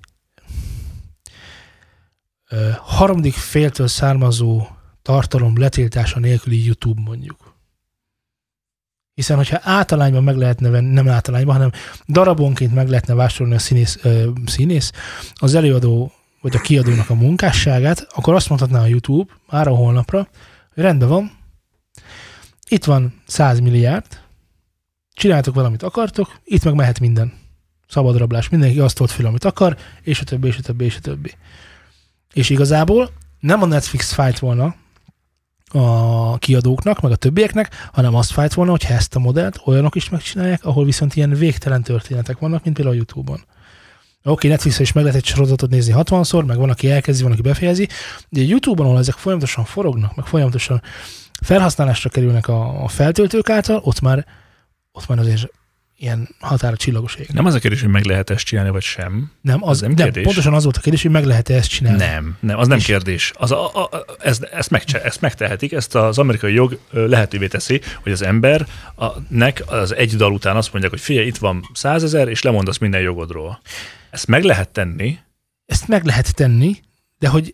harmadik féltől származó tartalom letiltása nélküli YouTube mondjuk. Hiszen, hogyha általányban meg lehetne venni, nem általányban, hanem darabonként meg lehetne vásárolni a színész, ö, színész az előadó vagy a kiadónak a munkásságát, akkor azt mondhatná a YouTube már a holnapra, hogy rendben van, itt van 100 milliárd, csináltok valamit akartok, itt meg mehet minden. Szabad rablás, mindenki azt volt fel, amit akar, és a többi, és a többi, és a többi. És igazából nem a Netflix fájt volna a kiadóknak, meg a többieknek, hanem azt fájt volna, hogyha ezt a modellt olyanok is megcsinálják, ahol viszont ilyen végtelen történetek vannak, mint például a YouTube-on. Oké, okay, Netflixen is meg lehet egy sorozatot nézni 60-szor, meg van, aki elkezdi, van, aki befejezi, de YouTube-on, ahol ezek folyamatosan forognak, meg folyamatosan felhasználásra kerülnek a, a feltöltők által, ott már, ott már azért ilyen határa csillagos ég. Nem az a kérdés, hogy meg lehet ezt csinálni, vagy sem. Nem, az, Ez nem nem kérdés. pontosan az volt a kérdés, hogy meg lehet-e ezt csinálni. Nem, nem, az nem És- kérdés. Az, a, a, a, ez, ezt, megcse, ezt megtehetik, ezt az amerikai jog lehetővé teszi, hogy az ember a, nek az egy dal után azt mondják, hogy figyelj, itt van százezer, és lemondasz minden jogodról. Ezt meg lehet tenni, Ezt meg lehet tenni, de hogy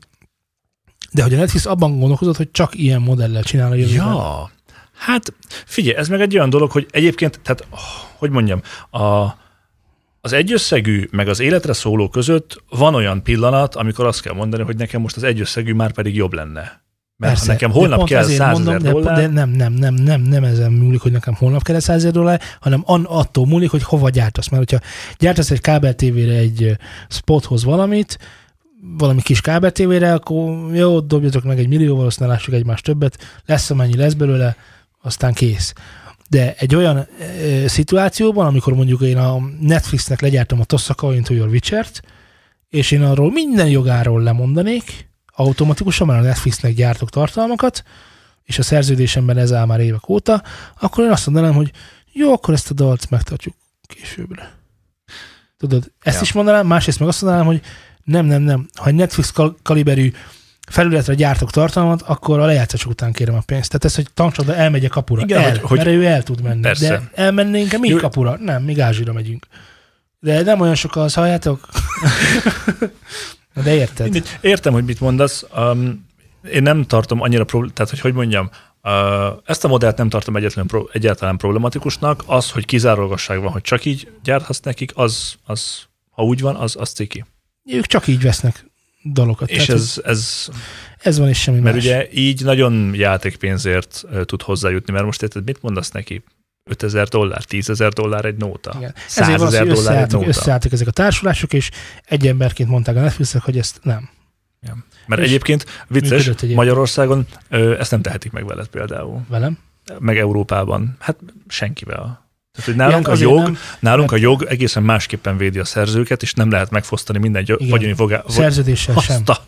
de hogy a Netflix abban gondolkozott, hogy csak ilyen modellel csinál a jövőben. Ja, hát figyelj, ez meg egy olyan dolog, hogy egyébként, tehát hogy mondjam, a, az egyösszegű meg az életre szóló között van olyan pillanat, amikor azt kell mondani, hogy nekem most az egyösszegű már pedig jobb lenne. Mert ha nekem holnap kell ezért 100 mondom, de, dollár, de nem, nem, nem, nem, nem ezen múlik, hogy nekem holnap kell 100 ezer dollár, hanem an, attól múlik, hogy hova gyártasz. Mert hogyha gyártasz egy kábel tévére egy spothoz valamit, valami kis kábel tévére, akkor jó, dobjatok meg egy millióval, aztán lássuk egymást többet, lesz amennyi lesz belőle, aztán kész. De egy olyan ö, szituációban, amikor mondjuk én a Netflixnek legyártam a Tossaka Into Your Witcher-t, és én arról minden jogáról lemondanék, automatikusan, mert a Netflixnek gyártok tartalmakat, és a szerződésemben ez áll már évek óta, akkor én azt mondanám, hogy jó, akkor ezt a dalt megtartjuk későbbre. Tudod, ezt Ja. is mondanám, másrészt meg azt mondanám, hogy nem, nem, nem. Ha egy Netflix kal- kaliberű felületre gyártok tartalmat, akkor a lejátszás után kérem a pénzt. Tehát ez, hogy tankcsapda elmegy a kapura. Igen, el, hogy- hogy- mert ő el tud menni. Persze. De elmennénk-e mi Jó. kapura? Nem, mi Ázsira megyünk. De nem olyan sokan az halljátok? <laughs> De érted? Mindegy. Értem, hogy mit mondasz. Um, én nem tartom annyira, problém, tehát hogy hogy mondjam, uh, ezt a modellt nem tartom egyetlen pro, egyáltalán problematikusnak. Az, hogy kizárólagosság van, hogy csak így gyárthatsz nekik, az, az ha úgy van, az, az ciki. Ők csak így vesznek dalokat. És Tehát, ez, ez, ez van és semmi mert más. ugye így nagyon játékpénzért tud hozzájutni, mert most érted, mit mondasz neki? 5000 dollár, 10 ezer dollár egy nóta, Igen. 100 Ezért ezer egy összeálltak, nóta. összeálltak ezek a társulások, és egy emberként mondták a Netflixnek, hogy ezt nem. Ja. Mert És egyébként vicces, egyébként. Magyarországon ö, ezt nem tehetik meg veled például. Velem. meg Európában. Hát senkivel. Tehát, hogy nálunk, Igen, a jog, nem, nálunk a mert- jog egészen másképpen védi a szerzőket, és nem lehet megfosztani minden Igen. vagyoni fogá... Szerződéssel sem. Azt a,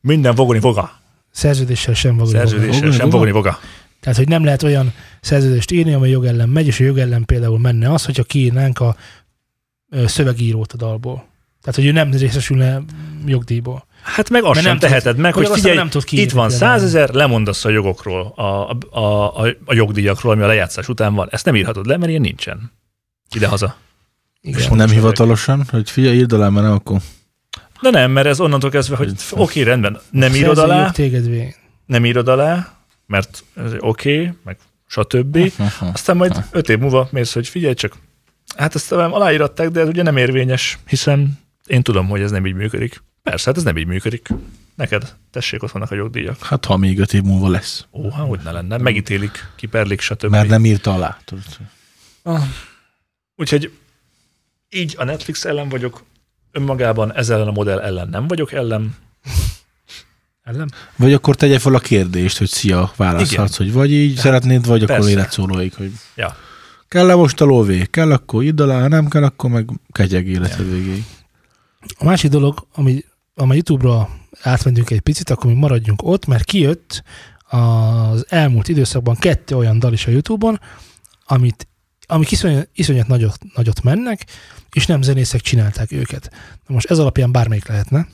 minden vogoni voga. Szerződéssel sem vagoni Szerződéssel Vogoni sem voga? vogoni voga. Tehát, hogy nem lehet olyan szerződést írni, amely jog ellen megy, és a jog ellen például menne az, hogyha kiírnánk a szövegírót a dalból. Tehát, hogy ő nem részesülne jogdíjból. Hát meg azt Mert sem nem teheted meg, hogy figyelj, nem tud itt van százezer, lemondasz a jogokról, a, a, a, a, jogdíjakról, ami a lejátszás után van. Ezt nem írhatod le, mert ilyen nincsen. Ide-haza. Igen. És nem hivatalosan, hogy figyelj, írd alá, mert nem, akkor De nem, mert ez onnantól kezdve, hogy oké, rendben, nem írod alá, Téged vé. nem írod alá, mert oké, meg stb. <laughs> Aztán majd öt év múlva mész, hogy figyelj csak, hát ezt talán aláíratták, de ez ugye nem érvényes, hiszen én tudom, hogy ez nem így működik. Persze, hát ez nem így működik. Neked, tessék, ott vannak a jogdíjak. Hát ha még öt év múlva lesz. Ó, hát hogy ne lenne, megítélik, kiperlik, stb. Mert nem írta alá. tudod. Ah. Úgyhogy így a Netflix ellen vagyok, önmagában ezzel ellen a modell ellen nem vagyok ellen. Ellen? Vagy akkor tegye fel a kérdést, hogy szia, választhatsz, hogy vagy így szeretnéd, vagy akkor persze. életszólóig, hogy Ja. kell-e most a lóvé? Kell, akkor írd alá, ha nem kell, akkor meg kegyeg életed végéig. A másik dolog, ami, ami YouTube-ra átmentünk egy picit, akkor mi maradjunk ott, mert kijött az elmúlt időszakban kettő olyan dal is a YouTube-on, amit, amik iszonyat, iszonyat nagyot, nagyot mennek, és nem zenészek csinálták őket. Na most ez alapján bármelyik lehetne.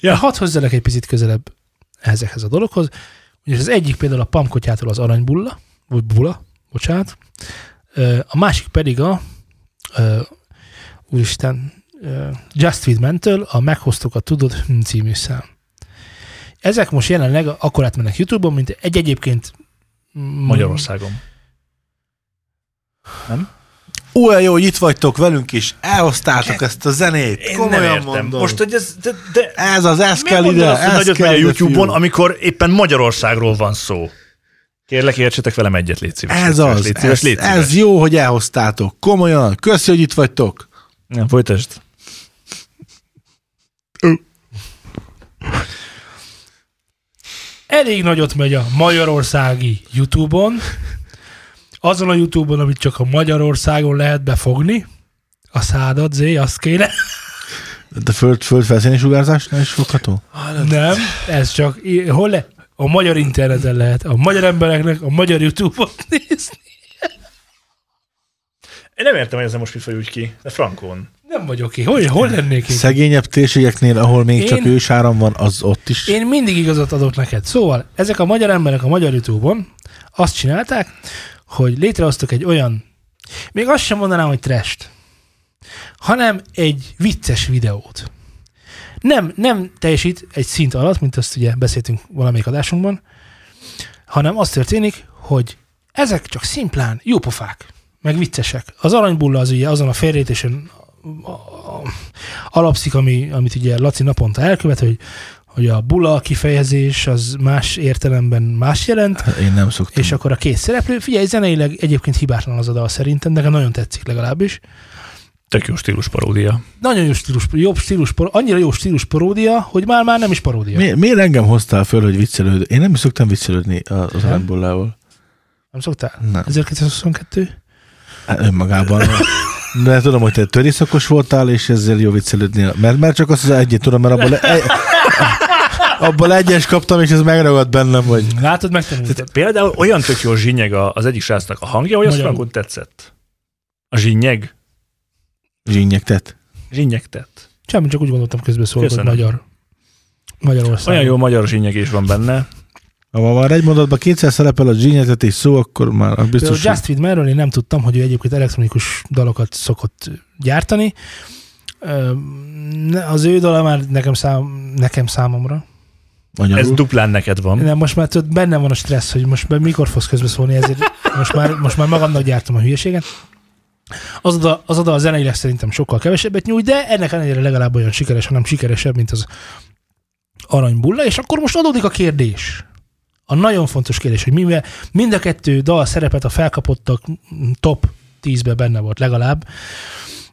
Ja. Hadd hozzálek egy picit közelebb ezekhez a dologhoz. Ugye az egyik például a Pamkotyától az Aranybulla, vagy Bula, bocsánat, a másik pedig a ö, úristen, Just Feed Man-től a Meghoztuk a Tudod című szám. Ezek most jelenleg akkor átmennek YouTube-on, mint egy egyébként mm, Magyarországon. Olyan jó, hogy itt vagytok velünk, és elhoztátok ezt a zenét. Én Komolyan nem értem. mondom. Most, hogy ez, de, de ez az, ez kell ide, azt, ez kell a YouTube-on, fiú. amikor éppen Magyarországról van szó? Kérlek, értsetek velem egyet, légy szíves. Ez légy szíves, az, légy szíves, ez, légy szíves. ez jó, hogy elhoztátok. Komolyan, köszi, hogy itt vagytok. Nem, folytasd. Elég nagyot megy a magyarországi YouTube-on, azon a YouTube-on, amit csak a Magyarországon lehet befogni, a szádat, zé, azt kéne. De föld, föld felszíni sugárzásnál is fogható? Nem, ez csak, hol le? A magyar interneten lehet, a magyar embereknek a magyar YouTube-on nézni. Én nem értem, hogy ezzel most mit úgy ki, de frankon. Nem vagyok ki. Hol, hol lennék én? Szegényebb térségeknél, ahol még Én- csak ősáram van, az ott is. Én mindig igazat adok neked. Szóval ezek a magyar emberek a magyar YouTube-on azt csinálták, hogy létrehoztak egy olyan, még azt sem mondanám, hogy trest, hanem egy vicces videót. Nem, nem teljesít egy szint alatt, mint azt ugye beszéltünk valamelyik adásunkban, hanem az történik, hogy ezek csak szimplán jópofák, meg viccesek. Az aranybulla az ugye azon a félrejtésen alapszik, ami, amit ugye Laci naponta elkövet, hogy, hogy a bula kifejezés az más értelemben más jelent, Hát Én nem szoktam. és akkor a két szereplő, figyelj, zeneileg egyébként hibátlan az a dal szerintem, nekem nagyon tetszik legalábbis. Tök jó stílus paródia. Nagyon jó stílus, jobb stílus, annyira jó stílus paródia, hogy már már nem is paródia. Mi, miért engem hoztál föl, hogy viccelőd? Én nem is szoktam viccelődni az aranybullával. Nem szoktál? Nem. 1222? Hát Önmagában. <laughs> De tudom, hogy te törészakos voltál, és ezzel jó viccelődni. Mert, mert csak azt az egyet tudom, mert abból, egy, <laughs> abból egyes kaptam, és ez megragadt bennem, hogy Látod, megtanultad. Például olyan tök jó zsinyeg a- az egyik srácnak a hangja, hogy az Magyarul. frankon tetszett. A zsinyeg. zsínyegtet. Zsinyegtett. Semmi, csak úgy gondoltam közben szól, hogy magyar. Magyarország. Olyan jó magyar zsinyegés van benne. Ha már egy mondatban kétszer szerepel a zsínyegtetés szó, akkor már Például biztos, hogy Just Feed Merről én nem tudtam, hogy ő egyébként elektronikus dalokat szokott gyártani. Az ő dala már nekem, szám, nekem számomra. Ez magyarul. duplán neked van. Nem, most már tudod, bennem van a stressz, hogy most be- mikor fogsz közbeszólni, ezért most már, most már magamnak gyártom a hülyeséget. Az oda, az oda a zeneileg szerintem sokkal kevesebbet nyújt, de ennek ellenére legalább olyan sikeres, hanem sikeresebb, mint az aranybulla, és akkor most adódik a kérdés. A nagyon fontos kérdés, hogy mivel mind a kettő dal szerepet a felkapottak top 10-be benne volt legalább.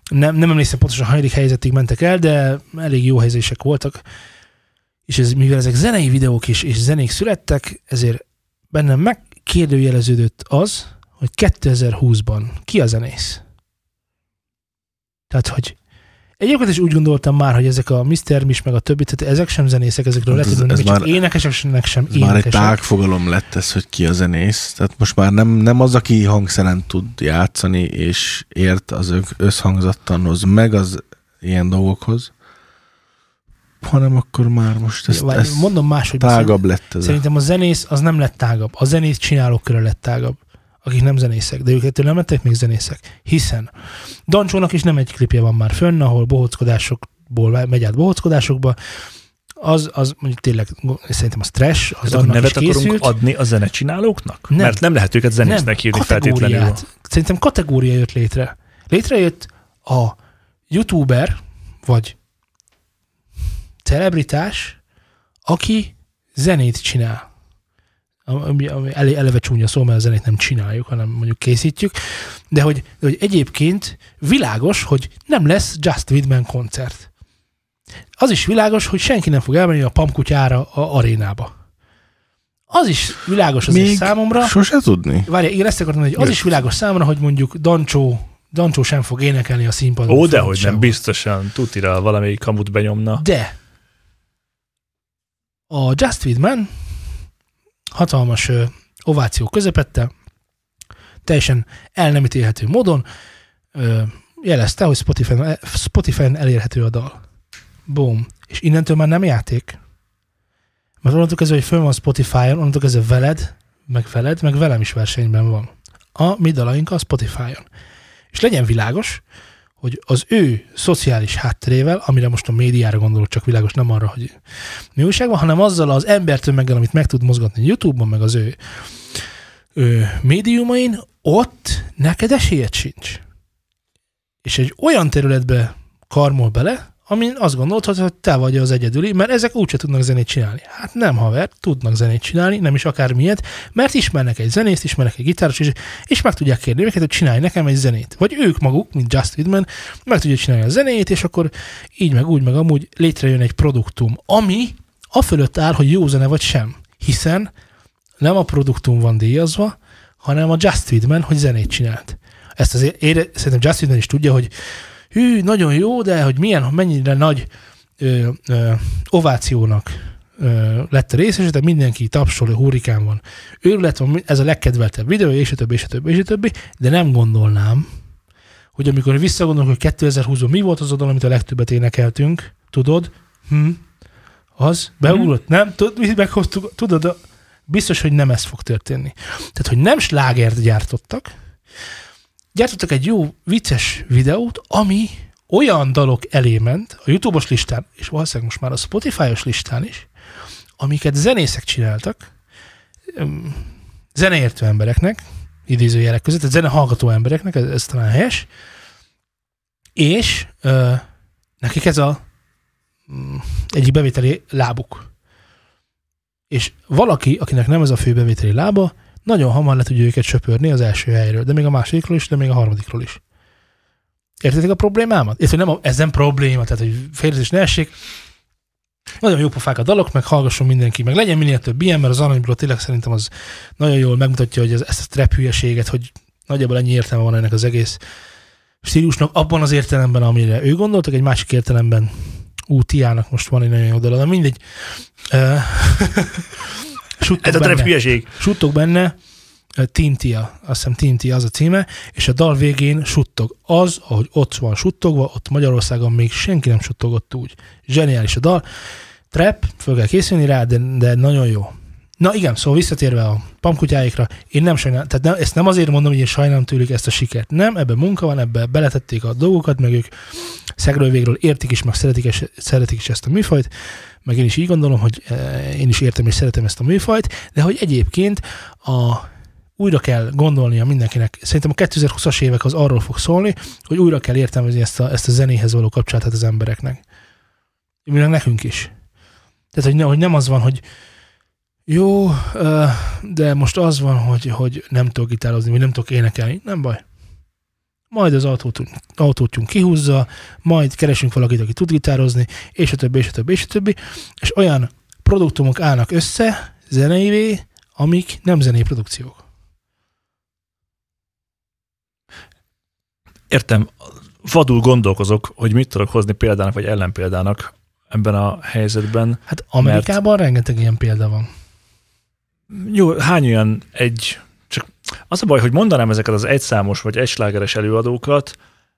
Nem, nem emlékszem pontosan, hanyadik helyzetig mentek el, de elég jó helyzések voltak. És ez, mivel ezek zenei videók is, és zenék születtek, ezért bennem megkérdőjeleződött az, hogy 2020-ban ki a zenész. Tehát, hogy egyébként is úgy gondoltam már, hogy ezek a Mr. Mis meg a többi, tehát ezek sem zenészek, ezekről Hát lehet ez- ez csak már- énekesek sem ez már egy énekesek. tágfogalom lett ez, hogy ki a zenész. Tehát most már nem, nem az, aki hangszeren tud játszani, és ért az összhangzattanhoz, meg az ilyen dolgokhoz, hanem akkor már most ez, Várj, ez mondom máshogy. tágabb lett ez. Szerintem a zenész az nem lett tágabb. A zenét csinálók körül lett tágabb, akik nem zenészek, de ők ettől nem lettek még zenészek. Hiszen Dancsónak is nem egy klipje van már fönn, ahol bohóckodásokból megy át bohóckodásokba, az, az mondjuk tényleg szerintem az trash, az annak is nevet akarunk készült. adni a zenecsinálóknak? Nem. Mert nem lehet őket zenésznek hívni feltétlenül. Szerintem kategória jött létre. Létrejött a youtuber, vagy celebritás, aki zenét csinál. Ami, ami ele- eleve csúnya szó, mert a zenét nem csináljuk, hanem mondjuk készítjük, de hogy, de hogy egyébként világos, hogy nem lesz Just Widman koncert. Az is világos, hogy senki nem fog elmenni a pamkutyára a arénába. Az is világos azért Még számomra. Sose tudni. Várj, igen, ezt akartam hogy az is világos számomra, hogy mondjuk Dancsó, Dancsó sem fog énekelni a színpadon. Ó, dehogy nem, biztosan tutira valamelyik kamut benyomna. De a Just Man hatalmas ö, ováció közepette, teljesen el nem ítélhető módon ö, jelezte, hogy Spotify-n, Spotify elérhető a dal. Boom. És innentől már nem játék. Mert onnantól kezdve, hogy fönn van Spotify-on, onnantól kezdve veled, meg veled, meg velem is versenyben van. A mi dalaink a Spotify-on. És legyen világos, hogy az ő szociális hátterével, amire most a médiára gondolok, csak világos, nem arra, hogy mi újság van, hanem azzal az embertömeggel, amit meg tud mozgatni YouTube-on, meg az ő, ő médiumain, ott neked esélyed sincs. És egy olyan területbe karmol bele, amin azt gondoltad, hogy te vagy az egyedüli, mert ezek úgyse tudnak zenét csinálni. Hát nem, haver, tudnak zenét csinálni, nem is akármilyet, mert ismernek egy zenészt, ismernek egy gitáros, és, és meg tudják kérni őket, hogy csinálj nekem egy zenét. Vagy ők maguk, mint Just Widman, meg tudják csinálni a zenét, és akkor így meg úgy, meg amúgy létrejön egy produktum, ami a fölött áll, hogy jó zene vagy sem. Hiszen nem a produktum van díjazva, hanem a Just Widman, hogy zenét csinált. Ezt azért ére, szerintem Just Widman is tudja, hogy hű, nagyon jó, de hogy milyen, mennyire nagy ö, ö, ovációnak ö, lett a részes, de mindenki tapsol, hurrikán van. Őrület van, ez a legkedveltebb videó, és a többi, és a többi, és a többi, de nem gondolnám, hogy amikor visszagondolunk, hogy 2020-ban mi volt az oldal, amit a legtöbbet énekeltünk, tudod, hm, az, beugrott, hmm. nem, tudod, mi meghoztuk, tudod, biztos, hogy nem ez fog történni. Tehát, hogy nem slágert gyártottak, gyártottak egy jó, vicces videót, ami olyan dalok elé ment a YouTube-os listán, és valószínűleg most már a Spotify-os listán is, amiket zenészek csináltak, zeneértő embereknek, idézőjelek között, tehát zene hallgató embereknek, ez, ez talán helyes, és ö, nekik ez a mm, egyik bevételi lábuk. És valaki, akinek nem ez a fő bevételi lába, nagyon hamar le tudja őket söpörni az első helyről, de még a másodikról is, de még a harmadikról is. Értitek a problémámat? Érted, nem a, ez nem probléma, tehát hogy félretés ne essék. Nagyon jó pofák a dalok, meg hallgasson mindenki, meg legyen minél több ilyen, mert az aranybról tényleg szerintem az nagyon jól megmutatja, hogy ez, ezt a trap hülyeséget, hogy nagyjából ennyi értelme van ennek az egész stílusnak, abban az értelemben, amire ő gondoltak, egy másik értelemben ú, Tiának most van egy nagyon jó dal, de mindegy. <laughs> Ez a trap hülyeség. Suttog benne, Tintia, azt hiszem Tintia az a címe, és a dal végén suttog. Az, ahogy ott van suttogva, ott Magyarországon még senki nem suttogott úgy. Zseniális a dal. Trap, föl kell készülni rá, de, de nagyon jó. Na igen, szóval visszatérve a pamkutyáikra, én nem sajnálom, tehát nem, ezt nem azért mondom, hogy én sajnálom tőlük ezt a sikert. Nem, ebben munka van, ebben beletették a dolgokat, meg ők szegről végről értik is, meg szeretik, és, szeretik is ezt a műfajt, meg én is így gondolom, hogy eh, én is értem és szeretem ezt a műfajt, de hogy egyébként a, újra kell gondolnia mindenkinek. Szerintem a 2020-as évek az arról fog szólni, hogy újra kell értelmezni ezt a, ezt a zenéhez való kapcsolatát az embereknek. Mivel nekünk is. Tehát, hogy, ne, hogy nem az van, hogy jó, de most az van, hogy, hogy nem tudok gitározni, vagy nem tudok énekelni. Nem baj. Majd az autót, autótyunk kihúzza, majd keresünk valakit, aki tud gitározni, és a többi, és a többi, és a többi. És olyan produktumok állnak össze zeneivé, amik nem zenei produkciók. Értem, vadul gondolkozok, hogy mit tudok hozni példának vagy ellenpéldának ebben a helyzetben. Hát Amerikában mert... rengeteg ilyen példa van. Jó, hány olyan egy, az a baj, hogy mondanám ezeket az egyszámos vagy egyslágeres előadókat,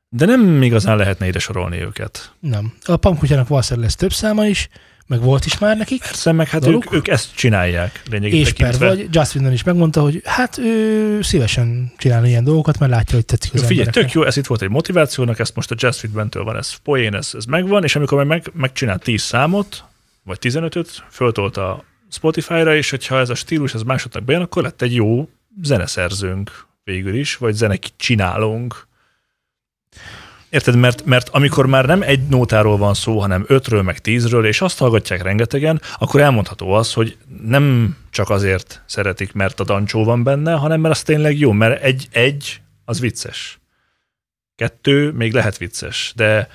de nem igazán lehetne ide sorolni őket. Nem. A Pamkutyának valószínűleg lesz több száma is, meg volt is már nekik. Persze, meg hát ők, ők, ezt csinálják És per vagy, Justin is megmondta, hogy hát ő szívesen csinál ilyen dolgokat, mert látja, hogy tetszik az Figyelj, embereknek. tök jó, ez itt volt egy motivációnak, ezt most a Just Bentől van, ez poén, ez, ez megvan, és amikor meg, megcsinált 10 számot, vagy 15-öt, föltolta a Spotify-ra, és hogyha ez a stílus ez másodnak bejön, akkor lett egy jó zeneszerzőnk végül is, vagy zenek csinálónk. Érted? Mert, mert amikor már nem egy nótáról van szó, hanem ötről, meg tízről, és azt hallgatják rengetegen, akkor elmondható az, hogy nem csak azért szeretik, mert a dancsó van benne, hanem mert az tényleg jó, mert egy, egy az vicces. Kettő még lehet vicces, de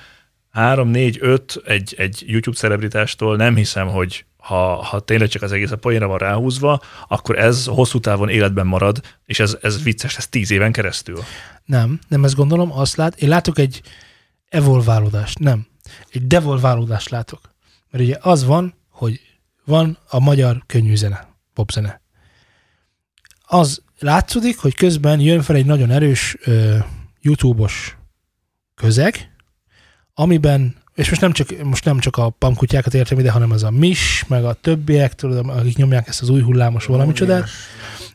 három, négy, öt egy, egy YouTube celebritástól nem hiszem, hogy ha, ha tényleg csak az egész a poénra van ráhúzva, akkor ez hosszú távon életben marad, és ez, ez vicces ez tíz éven keresztül. Nem, nem ezt gondolom, azt lát, én látok egy evolválódást, nem. Egy devolválódást látok. Mert ugye az van, hogy van a magyar könnyű zene, popzene. Az látszódik, hogy közben jön fel egy nagyon erős ö, YouTube-os közeg, amiben és most nem csak, most nem csak a pamkutyákat értem ide, hanem az a mis, meg a többiek, tudod, akik nyomják ezt az új hullámos valami csodát,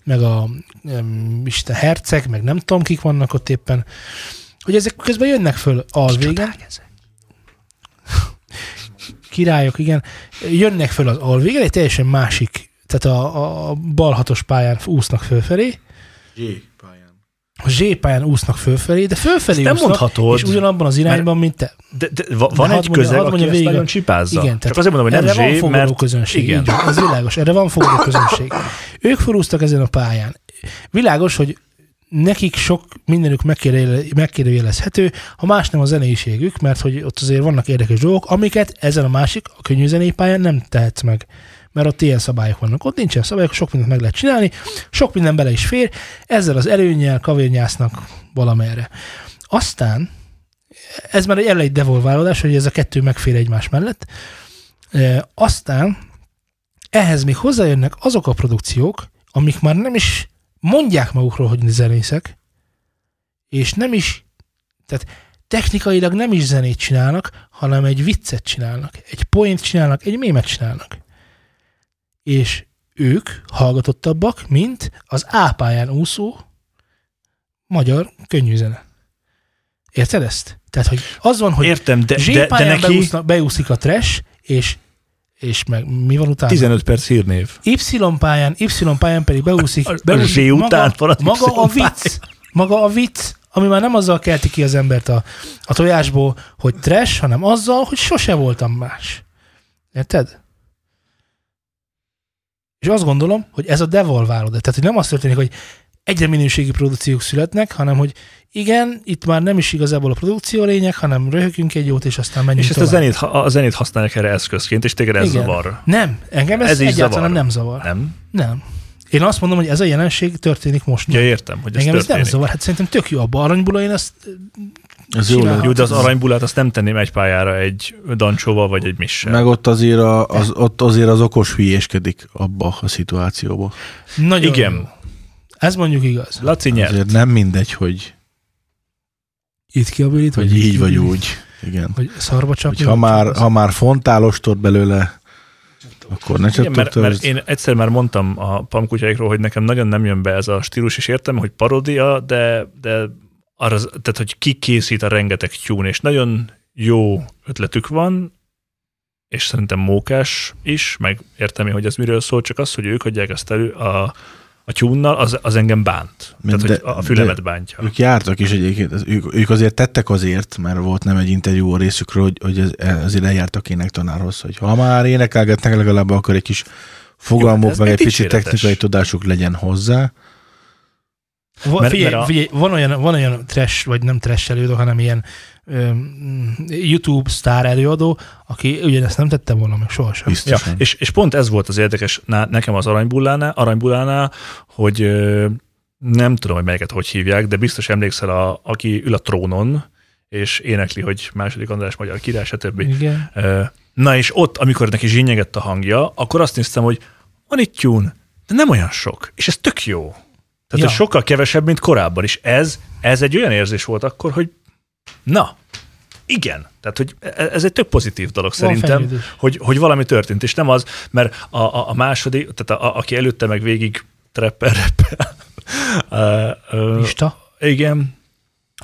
meg a um, Isten herceg, meg nem tudom, kik vannak ott éppen, hogy ezek közben jönnek föl alvégen. Királyok, igen. Jönnek föl az alvégen, egy teljesen másik, tehát a, a bal hatos pályán úsznak fölfelé, a Z pályán úsznak fölfelé, de fölfelé Ezt nem úsznak, mondhatod, és ugyanabban az irányban, mint te. De, de De van hadd egy mondja- közeg, hadd aki mondja ezt végig. nagyon csipázza. Igen, Csak azért mondom, hogy nem van zsé, fogadó mert közönség. igen. Így van, ez világos, erre van fogadó közönség. Ők felúztak ezen a pályán. Világos, hogy nekik sok mindenük megkérdőjele- megkérdőjelezhető, ha más nem a zeneiségük, mert hogy ott azért vannak érdekes dolgok, amiket ezen a másik, a könnyű zenei pályán nem tehetsz meg. Mert ott ilyen szabályok vannak. Ott nincsen szabályok, sok mindent meg lehet csinálni, sok minden bele is fér, ezzel az előnyel kavérnyásznak valamerre. Aztán, ez már egy elej devolválódás, hogy ez a kettő megfér egymás mellett, E, aztán ehhez még hozzájönnek azok a produkciók, amik már nem is mondják magukról, hogy zenészek, és nem is, tehát technikailag nem is zenét csinálnak, hanem egy viccet csinálnak, egy point csinálnak, egy mémet csinálnak. És ők hallgatottabbak, mint az A pályán úszó magyar könnyű zene. Érted ezt? Tehát, hogy az van, hogy Értem, de, de, de neki beúsznak, beúszik a trash, és, és meg mi van utána? 15 perc hírnév. Y pályán, Y pályán pedig beúszik, A- a beúszik Z után az maga a vicc, maga a vicc, ami már nem azzal kelti ki az embert a, a tojásból, hogy trash, hanem azzal, hogy sose voltam más. Érted? És azt gondolom, hogy ez a devolválódás. Tehát, hogy nem az történik, hogy egyre minőségi produkciók születnek, hanem hogy igen, itt már nem is igazából a produkció a lényeg, hanem röhögünk egy jót, és aztán menjünk És ezt a tovább. zenét, a zenét használják erre eszközként, és téged ez Igen. zavar. Nem, engem ez, Ez egyáltalán zavar. nem zavar. Nem? Nem. Én azt mondom, hogy ez a jelenség történik most. Ja, értem, hogy ez Engem ez nem történik. zavar, hát szerintem tök jó abban. Aranybula én ezt Ez jó lett. Jó, de az aranybulát azt nem tenném egy pályára egy dancsóval, vagy egy missel. Meg ott azért, a, az, ott azért az okos hülyéskedik abba a szituációba. nagyon Igen. jó. Ez mondjuk igaz. Laci nyert. Azért nem mindegy, hogy, Itt ki a bilit, hogy így vagy úgy. Igen. Hogy szarba csapni. Ha vagy már, ha már fontálostod belőle, akkor ne Igen, csak mert, mert én egyszer már mondtam a pamkutyáikról, hogy nekem nagyon nem jön be ez a stílus, és értem, hogy paródia, de, de arra, tehát, hogy ki készít a rengeteg tune, és nagyon jó ötletük van, és szerintem mókás is, meg értem én, hogy ez miről szól, csak az, hogy ők adják ezt elő a, a tune az, az engem bánt. De- Tehát, hogy a fülemet de- bántja. Ők jártak is egyébként, ők, ők azért tettek azért, mert volt nem egy interjú a részükről, hogy, hogy ez, azért eljártak énektanárhoz, hogy ha már énekelgetnek legalább, akkor egy kis fogalmuk, meg egy picit technikai tudásuk legyen hozzá. Va, Mert- figyelj, mert a- figyelj, van, olyan, van olyan trash, vagy nem trash előadó, hanem ilyen öm, YouTube sztár előadó, aki ugyanezt nem tette volna meg sohasem. Ja, Biztosan. és, és pont ez volt az érdekes nekem az aranybullánál, aranybullánál hogy ö, nem tudom, hogy melyiket hogy hívják, de biztos emlékszel, a, aki ül a trónon, és énekli, hogy második András magyar király, stb. Igen. Ö, Na és ott, amikor neki zsínyegett a hangja, akkor azt néztem, hogy van itt tune, de nem olyan sok, és ez tök jó. Tehát Ja. ez sokkal kevesebb, mint korábban, és ez, ez egy olyan érzés volt akkor, hogy na, igen. Tehát, hogy e- ez egy tök pozitív dolog Van szerintem, fejlődés. hogy, hogy valami történt, és nem az, mert a, a, a második, tehát a, a, aki előtte meg végig trepper, rapper, uh, <laughs> uh, Ista. igen,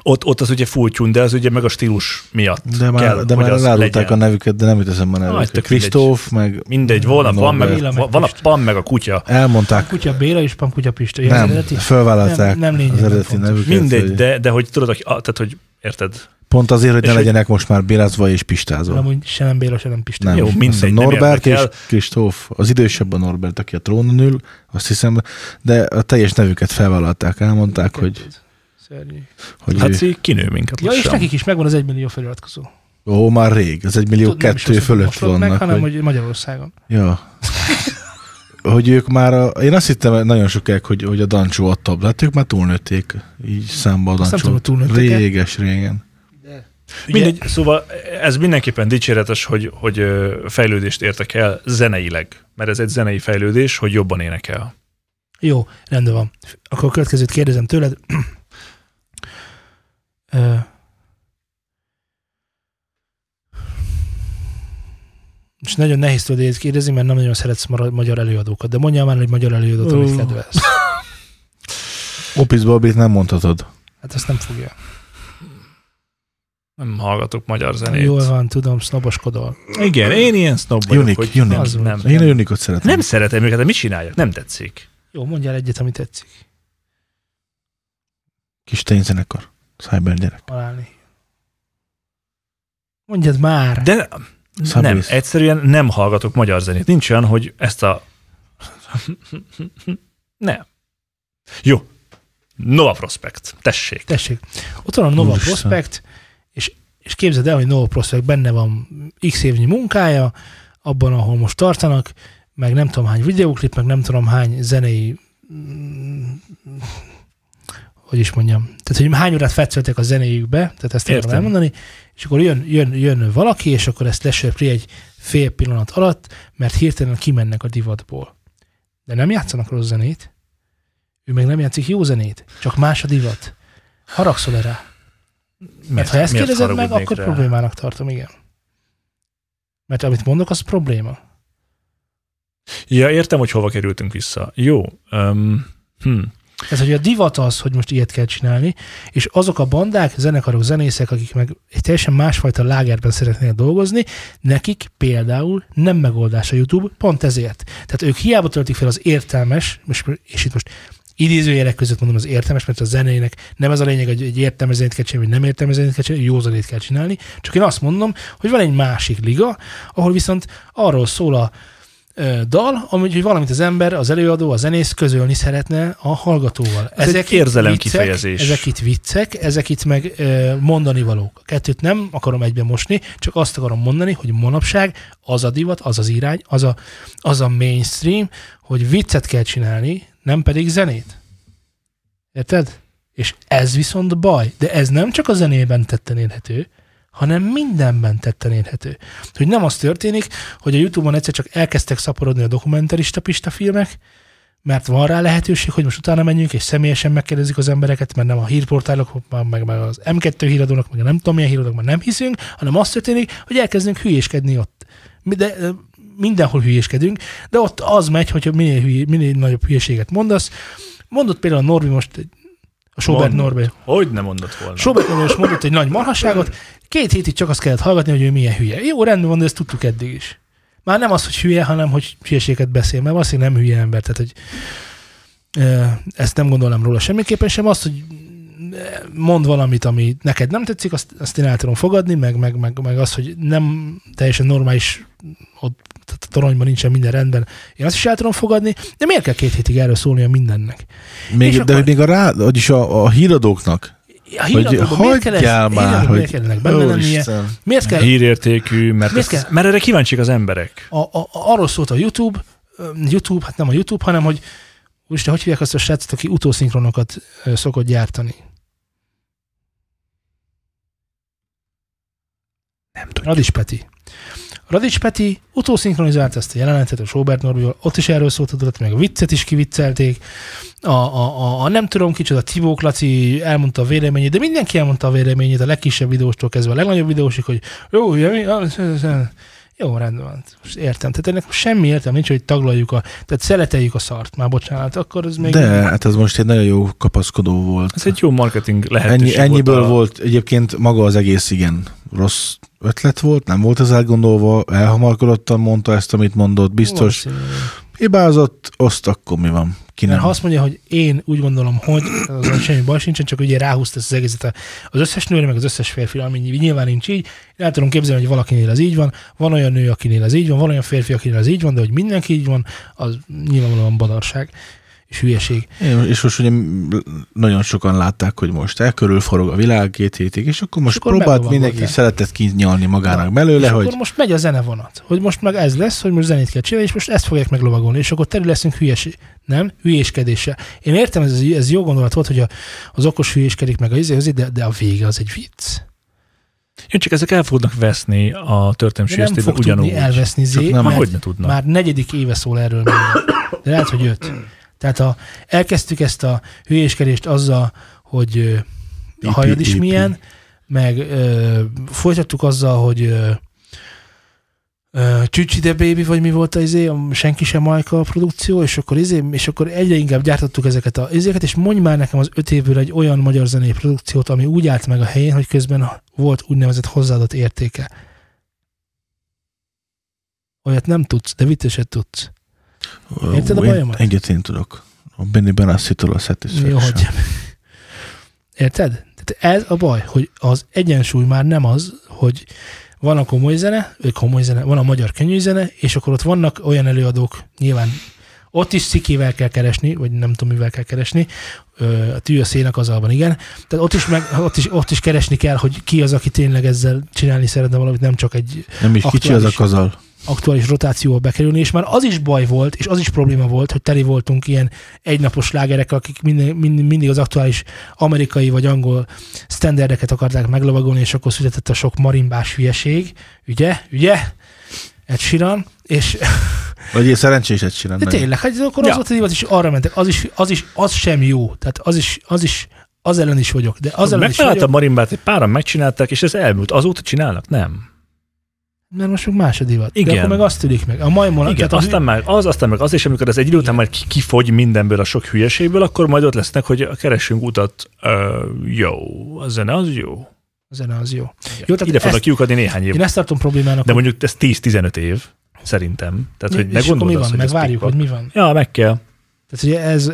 ott, ott az ugye full tune, de az ugye meg a stílus miatt De már, kell, de hogy már elárulták a nevüket, de nem jut eszembe a nevüket. tök Kristóf, meg Mindegy, van a, van, meg. Béla meg van a Pista. pan meg a kutya. elmondták, Kutya Béla és Pamkutya Pista. Ja, az nem, eredeti? fölvállalták Nem- nem lényeg, az nem eredeti fontos. nevüket. Mindegy, hogy- de, de hogy tudod, hogy, a- tehát, hogy érted? Pont azért, hogy És ne hogy- legyenek most már bélázva és pistázva. Amúgy se nem Béla, se nem Pista. Nem, Jó, mindegy, nem Norbert és. Kristóf, az idősebb a Norbert, aki a trónon ül, azt hiszem, de a teljes nevüket felvállalták, elmondták, hogy, Szörnyű. hogy ő, Laci kinő minket Ja, és nekik is megvan az egymillió feliratkozó. ó, már rég, ez egy millió Tud- kettő fölött ott meg, vannak. hanem hogy, hogy Magyarországon. ja. <laughs> hogy ők már, a, én azt hittem nagyon sokáig, hogy, hogy a Dancsó adta, de hát ők már túlnőtték így számba a Azt nem Dancsó. tudom, hogy túlnőttek-e. Réges, régen. Ugye- Mindegy, szóval ez mindenképpen dicséretes, hogy, hogy fejlődést értek el zeneileg, mert ez egy zenei fejlődés, hogy jobban énekel. Jó, rendben van. Akkor a következőt kérdezem tőled. <clears throat> És nagyon nehéz tudod kérdezni, mert nem nagyon szeretsz magyar előadókat. De mondjál már egy magyar előadót, amit kedvelsz. Opis Bobit nem mondhatod. Hát ezt nem fogja. Nem hallgatok magyar zenét. Jól van, tudom, sznoboskodol. Igen, én ilyen snob vagyok, Unique, hogy unique. Az nem, Én Unicot szeretem. nem szeretem őket, de mit csináljak? Nem tetszik. Jó, mondjál egyet, ami tetszik. Kis tényzenekar. Cyber gyerek. Találni. Mondjad már. De Subways. nem, egyszerűen nem hallgatok magyar zenét. Nincs olyan, hogy ezt a... <laughs> nem. Jó. Nova Prospect. Tessék. Tessék. Ott van a Nova Úristen. Prospect, és, és képzeld el, hogy Nova Prospect benne van x évnyi munkája, abban, ahol most tartanak, meg nem tudom hány videóklip, meg nem tudom hány zenei mm, hogy is mondjam, tehát hogy hány órát fetszeltek a zenéjükbe, tehát ezt Értem. elmondani, és akkor jön, jön, jön valaki, és akkor ezt lesöpri egy fél pillanat alatt, mert hirtelen kimennek a divatból. De nem játszanak rossz zenét, ő meg nem játszik jó zenét, csak más a divat. Haragszol rá? Mert ha ezt kérdezed meg, akkor rá? problémának tartom, igen. Mert amit mondok, az probléma. Ja, értem, hogy hova kerültünk vissza. Jó. Um, hm. Tehát, hogy a divat az, hogy most ilyet kell csinálni, és azok a bandák, zenekarok, zenészek, akik meg egy teljesen másfajta lágerben szeretnének dolgozni, nekik például nem megoldás a YouTube, pont ezért. Tehát ők hiába töltik fel az értelmes, most, és itt most idézőjelek között mondom az értelmes, mert a zenének nem ez a lényeg, hogy egy értelmes zenét kell csinálni, vagy nem értelmes zenét kell csinálni, jó zenét kell csinálni, csak én azt mondom, hogy van egy másik liga, ahol viszont arról szól a dal, hogy valamit az ember, az előadó, a zenész közölni szeretne a hallgatóval. Ez egy itt érzelem viccek, kifejezés. Ezek itt viccek, ezek itt meg mondani valók. Kettőt nem akarom egyben mosni, csak azt akarom mondani, hogy manapság az a divat, az az irány, az a, az a mainstream, hogy viccet kell csinálni, nem pedig zenét. Érted? És ez viszont baj. De ez nem csak a zenében tetten érhető, hanem mindenben tetten érhető. Hogy nem az történik, hogy a Youtube-on egyszer csak elkezdtek szaporodni a dokumentarista pista filmek, mert van rá lehetőség, hogy most utána menjünk, és személyesen megkérdezik az embereket, mert nem a hírportálok, meg, meg az M2 híradónak, meg a nem tudom milyen híradónak, már nem hiszünk, hanem az történik, hogy elkezdünk hülyéskedni ott. De mindenhol hülyéskedünk, de ott az megy, hogy minél, hülyé, minél nagyobb hülyeséget mondasz. Mondott például a Norbi most, egy- a Sobert. Norbi, Hogy nem mondott volna? Sobert Norbi most mondott egy nagy marhasságot, két hétig csak azt kellett hallgatni, hogy ő milyen hülye. Jó, rendben van, de ezt tudtuk eddig is. Már nem az, hogy hülye, hanem hogy hülyeséget beszél, mert valószínűleg nem hülye ember, tehát hogy ezt nem gondolom róla semmiképpen sem, azt, hogy mond valamit, ami neked nem tetszik, azt, azt én el tudom fogadni, meg, meg, meg, meg az, hogy nem teljesen normális, ott tehát a toronyban nincsen minden rendben, én azt is el tudom fogadni, de miért kell két hétig erről szólnia mindennek? Még, És de akkor- hogy még a, rá, vagyis a, a híradóknak, A ez, hagyjál már, híradóban hogy- miért kellene benne lennie? Úristen. Miért kell, Hírértékű, mert, Miért ezt, kell? mert erre kíváncsiak az emberek. a, a, a, arról szólt a YouTube, YouTube, hát nem a YouTube, hanem hogy úristen, hogy hívják azt a srácot, aki utószinkronokat szokott gyártani? Nem tudjuk. Radics Peti. Radics Peti utószinkronizálta ezt a jelenetet a Sobert Norbival, ott is erről szólt a dolog, meg a viccet is kiviccelték, a, a, a, a nem tudom kicsoda, Tibó Klaci elmondta a véleményét, de mindenki elmondta a véleményét, a legkisebb videóstól kezdve a legnagyobb videósig, hogy jó, ugye, mi? Ez- ez- ez- Jó, rendben van. Most értem. Tehát ennek semmi értem nincs, hogy taglaljuk a, tehát szeleteljük a szart, már bocsánat, akkor ez még... De hát ez most egy nagyon jó kapaszkodó volt. Ez egy jó marketing lehetőség Ennyi, ennyiből volt. volt, a- egyébként maga az egész igen rossz ötlet volt, nem volt az elgondolva, elhamarkodottan mondta ezt, amit mondott, biztos Valószínű. Hibázott, oszt, akkor mi van? Ki nem? ha azt mondja, hogy én úgy gondolom, hogy az semmi baj sincsen, csak ugye ráhúzta az egészet az összes nőre, meg az összes férfi, ami nyilván nincs így. Én el tudom képzelni, hogy valakinél ez így van, van olyan nő, akinél ez így van, van olyan férfi, akinél ez így van, de hogy mindenki így van, az nyilvánvalóan badarság és hülyeség. Én- És most ugye nagyon sokan látták, hogy most elkörül forog a világ két hétig, és akkor most És akkor próbált mindenki szeretett kinyalni magának Na, belőle, és hogy akkor most megy a zenevonat, hogy most meg ez lesz, hogy most zenét kell csinálni, és most ezt fogják meglovagolni, és akkor terül leszünk hülyeség, nem? Hülyéskedéssel. Én értem, ez, ez jó gondolat volt, hogy a, az okos hülyéskedik meg a izé, az, de, de a vége az egy vicc. Jó, csak ezek el fognak veszni a történelmi nem fog ugyanúgy. tudni elveszni zé, nem- Már mert hogy ne tudna? már negyedik éve szól erről minden. De lehet, hogy öt. Tehát a, elkezdtük ezt a hülyéskedést azzal, hogy a hajad is milyen, meg ö, folytattuk azzal, hogy ö, Csücsi de Baby, vagy mi volt az izé, a Senki sem Majka produkció, és akkor, izé, és akkor egyre inkább gyártottuk ezeket a izéket, és mondj már nekem az öt évből egy olyan magyar zenei produkciót, ami úgy állt meg a helyén, hogy közben volt úgynevezett hozzáadott értéke. Olyat nem tudsz, de vitteset tudsz. Érted a bajomat? Egyet én tudok. A Benny Benassi-tól a Jó, Satisfaction. hogy... Érted? Tehát ez a baj, hogy az egyensúly már nem az, hogy van a komoly zene, vagy komoly zene, van a magyar könnyű zene, és akkor ott vannak olyan előadók, nyilván ott is szikével kell keresni, vagy nem tudom, mivel kell keresni, a tű a szénak az alban, igen. Tehát ott is, meg, ott, is, ott is keresni kell, hogy ki az, aki tényleg ezzel csinálni szeretne valamit, nem csak egy Nem is kicsi az a kazal. Aktuális rotációba bekerülni, és már az is baj volt, és az is probléma volt, hogy teli voltunk ilyen egynapos slágerek, akik mindig, mindig, mindig az aktuális amerikai vagy angol standardeket akarták meglovagolni, és akkor született a sok marimbás hülyeség, ugye, ugye? Ed Sheeran, és <laughs> Vagy én szerencséset csinál. de tényleg, hát akkor Ja. az volt a divat, és arra mentek, az is, az is, az sem jó, tehát az is, az is, az ellen is vagyok, de az ellen is Megtalálta a vagyok, marimbát, egy páran megcsinálták, és ez elmúlt. Azóta csinálnak? Nem. Mert most meg más a divat. De Igen. akkor meg azt tűnik meg. A majmon, Igen, tehát aztán már az, aztán meg az, és amikor ez egy idő után már ki- kifogy mindenből a sok hülyeségből, akkor majd ott lesznek, hogy keressünk utat. Uh, jó, a zene az jó. a zene az jó. Igen. Jó, tehát Ide fognak kiukadni néhány év. Én ezt tartom problémának. De mondjuk ez 10-15 év, szerintem. Tehát, hogy és akkor mi van? azt, hogy Meg ez várjuk, pikpak. hogy mi van. Ja, meg kell. Tehát ugye ez,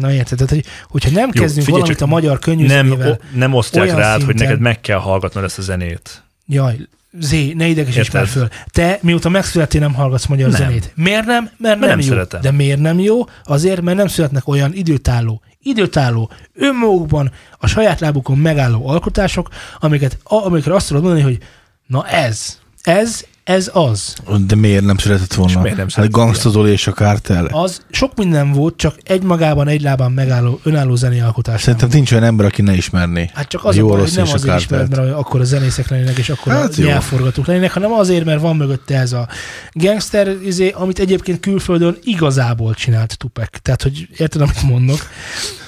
na érted, tehát, hogy, hogyha nem Jó, kezdünk figyelj valamit a magyar könnyű Nem, o, nem osztják rád, hogy szinten- neked meg kell hallgatnod ezt a zenét. jaj, Zé, ne idegesíts már föl. Te, mióta megszülettél, nem hallgatsz magyar Nem. zenét. Miért nem? Mert, nem, nem jó. szeretem. De miért nem jó? Azért, mert nem születnek olyan időtálló, időtálló, önmagukban a saját lábukon megálló alkotások, amiket, amikre azt tudod mondani, hogy na ez, ez, ez az. De miért nem szeretett volna? És miért nem hát szeretett Gangsta Zoli és a Kártel. Az sok minden volt, csak egymagában, egy lábán megálló, önálló zenei alkotás. Szerintem nincs olyan ember, aki ne ismerné. Hát csak az Jó a baj, hogy nem a azért ismered, mert akkor a zenészek lennének, és akkor Hát hát a nyelvforgatók lennének, hanem azért, mert van mögötte ez a gangster, izé, amit egyébként külföldön igazából csinált Tupek. Tehát, hogy érted, amit mondok?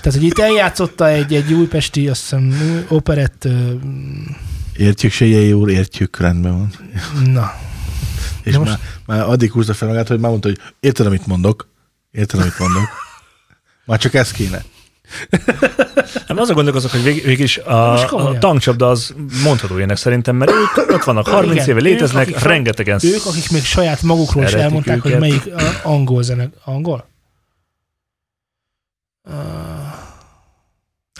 Tehát, hogy itt eljátszotta egy, egy újpesti, azt hiszem, operett, Értjük, Sejjei úr, értjük, rendben van. na, És most... már, már addig húzta fel magát, hogy már mondta, hogy érted, amit mondok. Érted, amit mondok. Már csak ez kéne. Nem, azon gondolkozok, hogy vég, végig is a, a tankcsapda az mondható ilyenek szerintem, mert ők ott vannak 30 Igen, éve ők, léteznek, akik- rengetegen ők, akik még saját magukról is elmondták, hogy őket. melyik a, angol zene. Angol? Uh,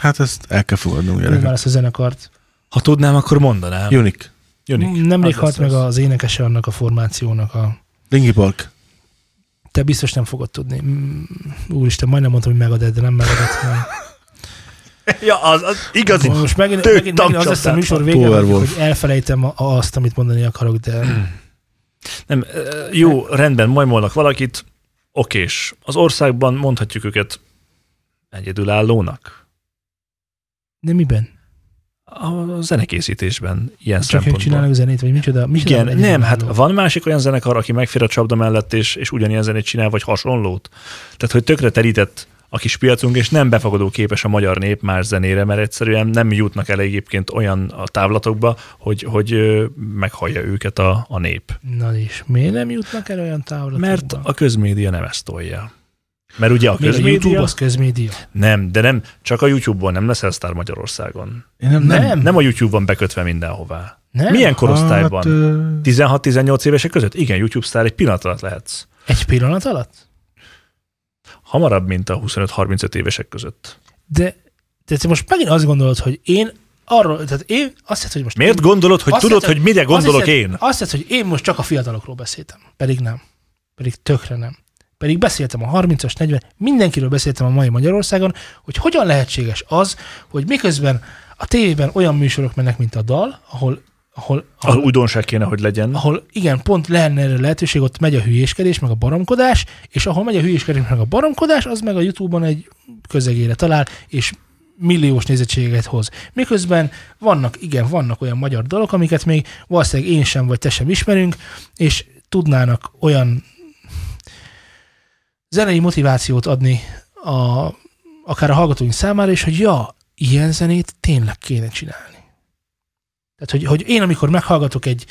Hát ezt el kell fogadnunk, már gyerekek. ezt a zenekart. Ha tudnám, akkor mondanám. Unik. Unik. Nemrég halt meg az. az énekese annak a formációnak a Linky Park. Te biztos nem fogod tudni. Mm, Úristen, majdnem mondtam, hogy megadett, de nem megadett. Nem. <laughs> Ja, az, az igazi. Most megint, megint, megint az lesz a műsor vége, hogy, elfelejtem a- azt, amit mondani akarok, de Nem, ö, jó, rendben, majmolnak valakit, okés. Az országban mondhatjuk őket egyedülállónak. de miben? A zenekészítésben ilyen Csak szempontból. csinálnak zenét, vagy micsoda? micsoda Igen, nem, hát van másik olyan zenekar, aki megfér a csapda mellett, és, és ugyanilyen zenét csinál, vagy hasonlót. Tehát, hogy tökre terített a kis piacunk, és nem befogadó képes a magyar nép más zenére, mert egyszerűen nem jutnak el egyébként olyan a távlatokba, hogy, hogy meghallja őket a, a nép. Na és miért nem jutnak el olyan távlatokba? Mert a közmédia nem ezt tolja. Mert ugye a Még a közmédia... YouTube az közmédia. Nem, de nem, csak a YouTube-ból nem leszel sztár Magyarországon. Én nem, Nem. nem. Nem a YouTube van bekötve mindenhová. Nem? Milyen korosztályban? Hát, ö, 16-18 évesek között? Igen, YouTube sztár egy pillanat alatt lehetsz. Egy pillanat alatt? Hamarabb, mint a 25-35 évesek között. De, de te most megint azt gondolod, hogy én arról, tehát én azt hiszem, hogy most... Miért gondolod, hogy Azt tudod, hiszed, hogy mire azt gondolok hiszed, én? Azt hiszed, hogy én most csak a fiatalokról beszéltem. Pedig nem. Pedig tökre nem. Pedig beszéltem a 30-as, 40, mindenkiről beszéltem a mai Magyarországon, hogy hogyan lehetséges az, hogy miközben a tévében olyan műsorok mennek, mint a dal, ahol, ahol, Ahol ahol, újdonság kéne, hogy legyen. ahol igen, pont lenne erre lehetőség, ott megy a hülyéskedés, meg a baromkodás, és ahol megy a hülyéskedés, meg a baromkodás, az meg a Youtube-on egy közegére talál, és milliós nézettséget hoz. Miközben vannak, igen, vannak olyan magyar dalok, amiket még valószínűleg én sem, vagy te sem ismerünk, és tudnának olyan zenei motivációt adni a, akár a hallgatóink számára is, hogy ja, ilyen zenét tényleg kéne csinálni. Tehát, hogy, hogy én amikor meghallgatok egy,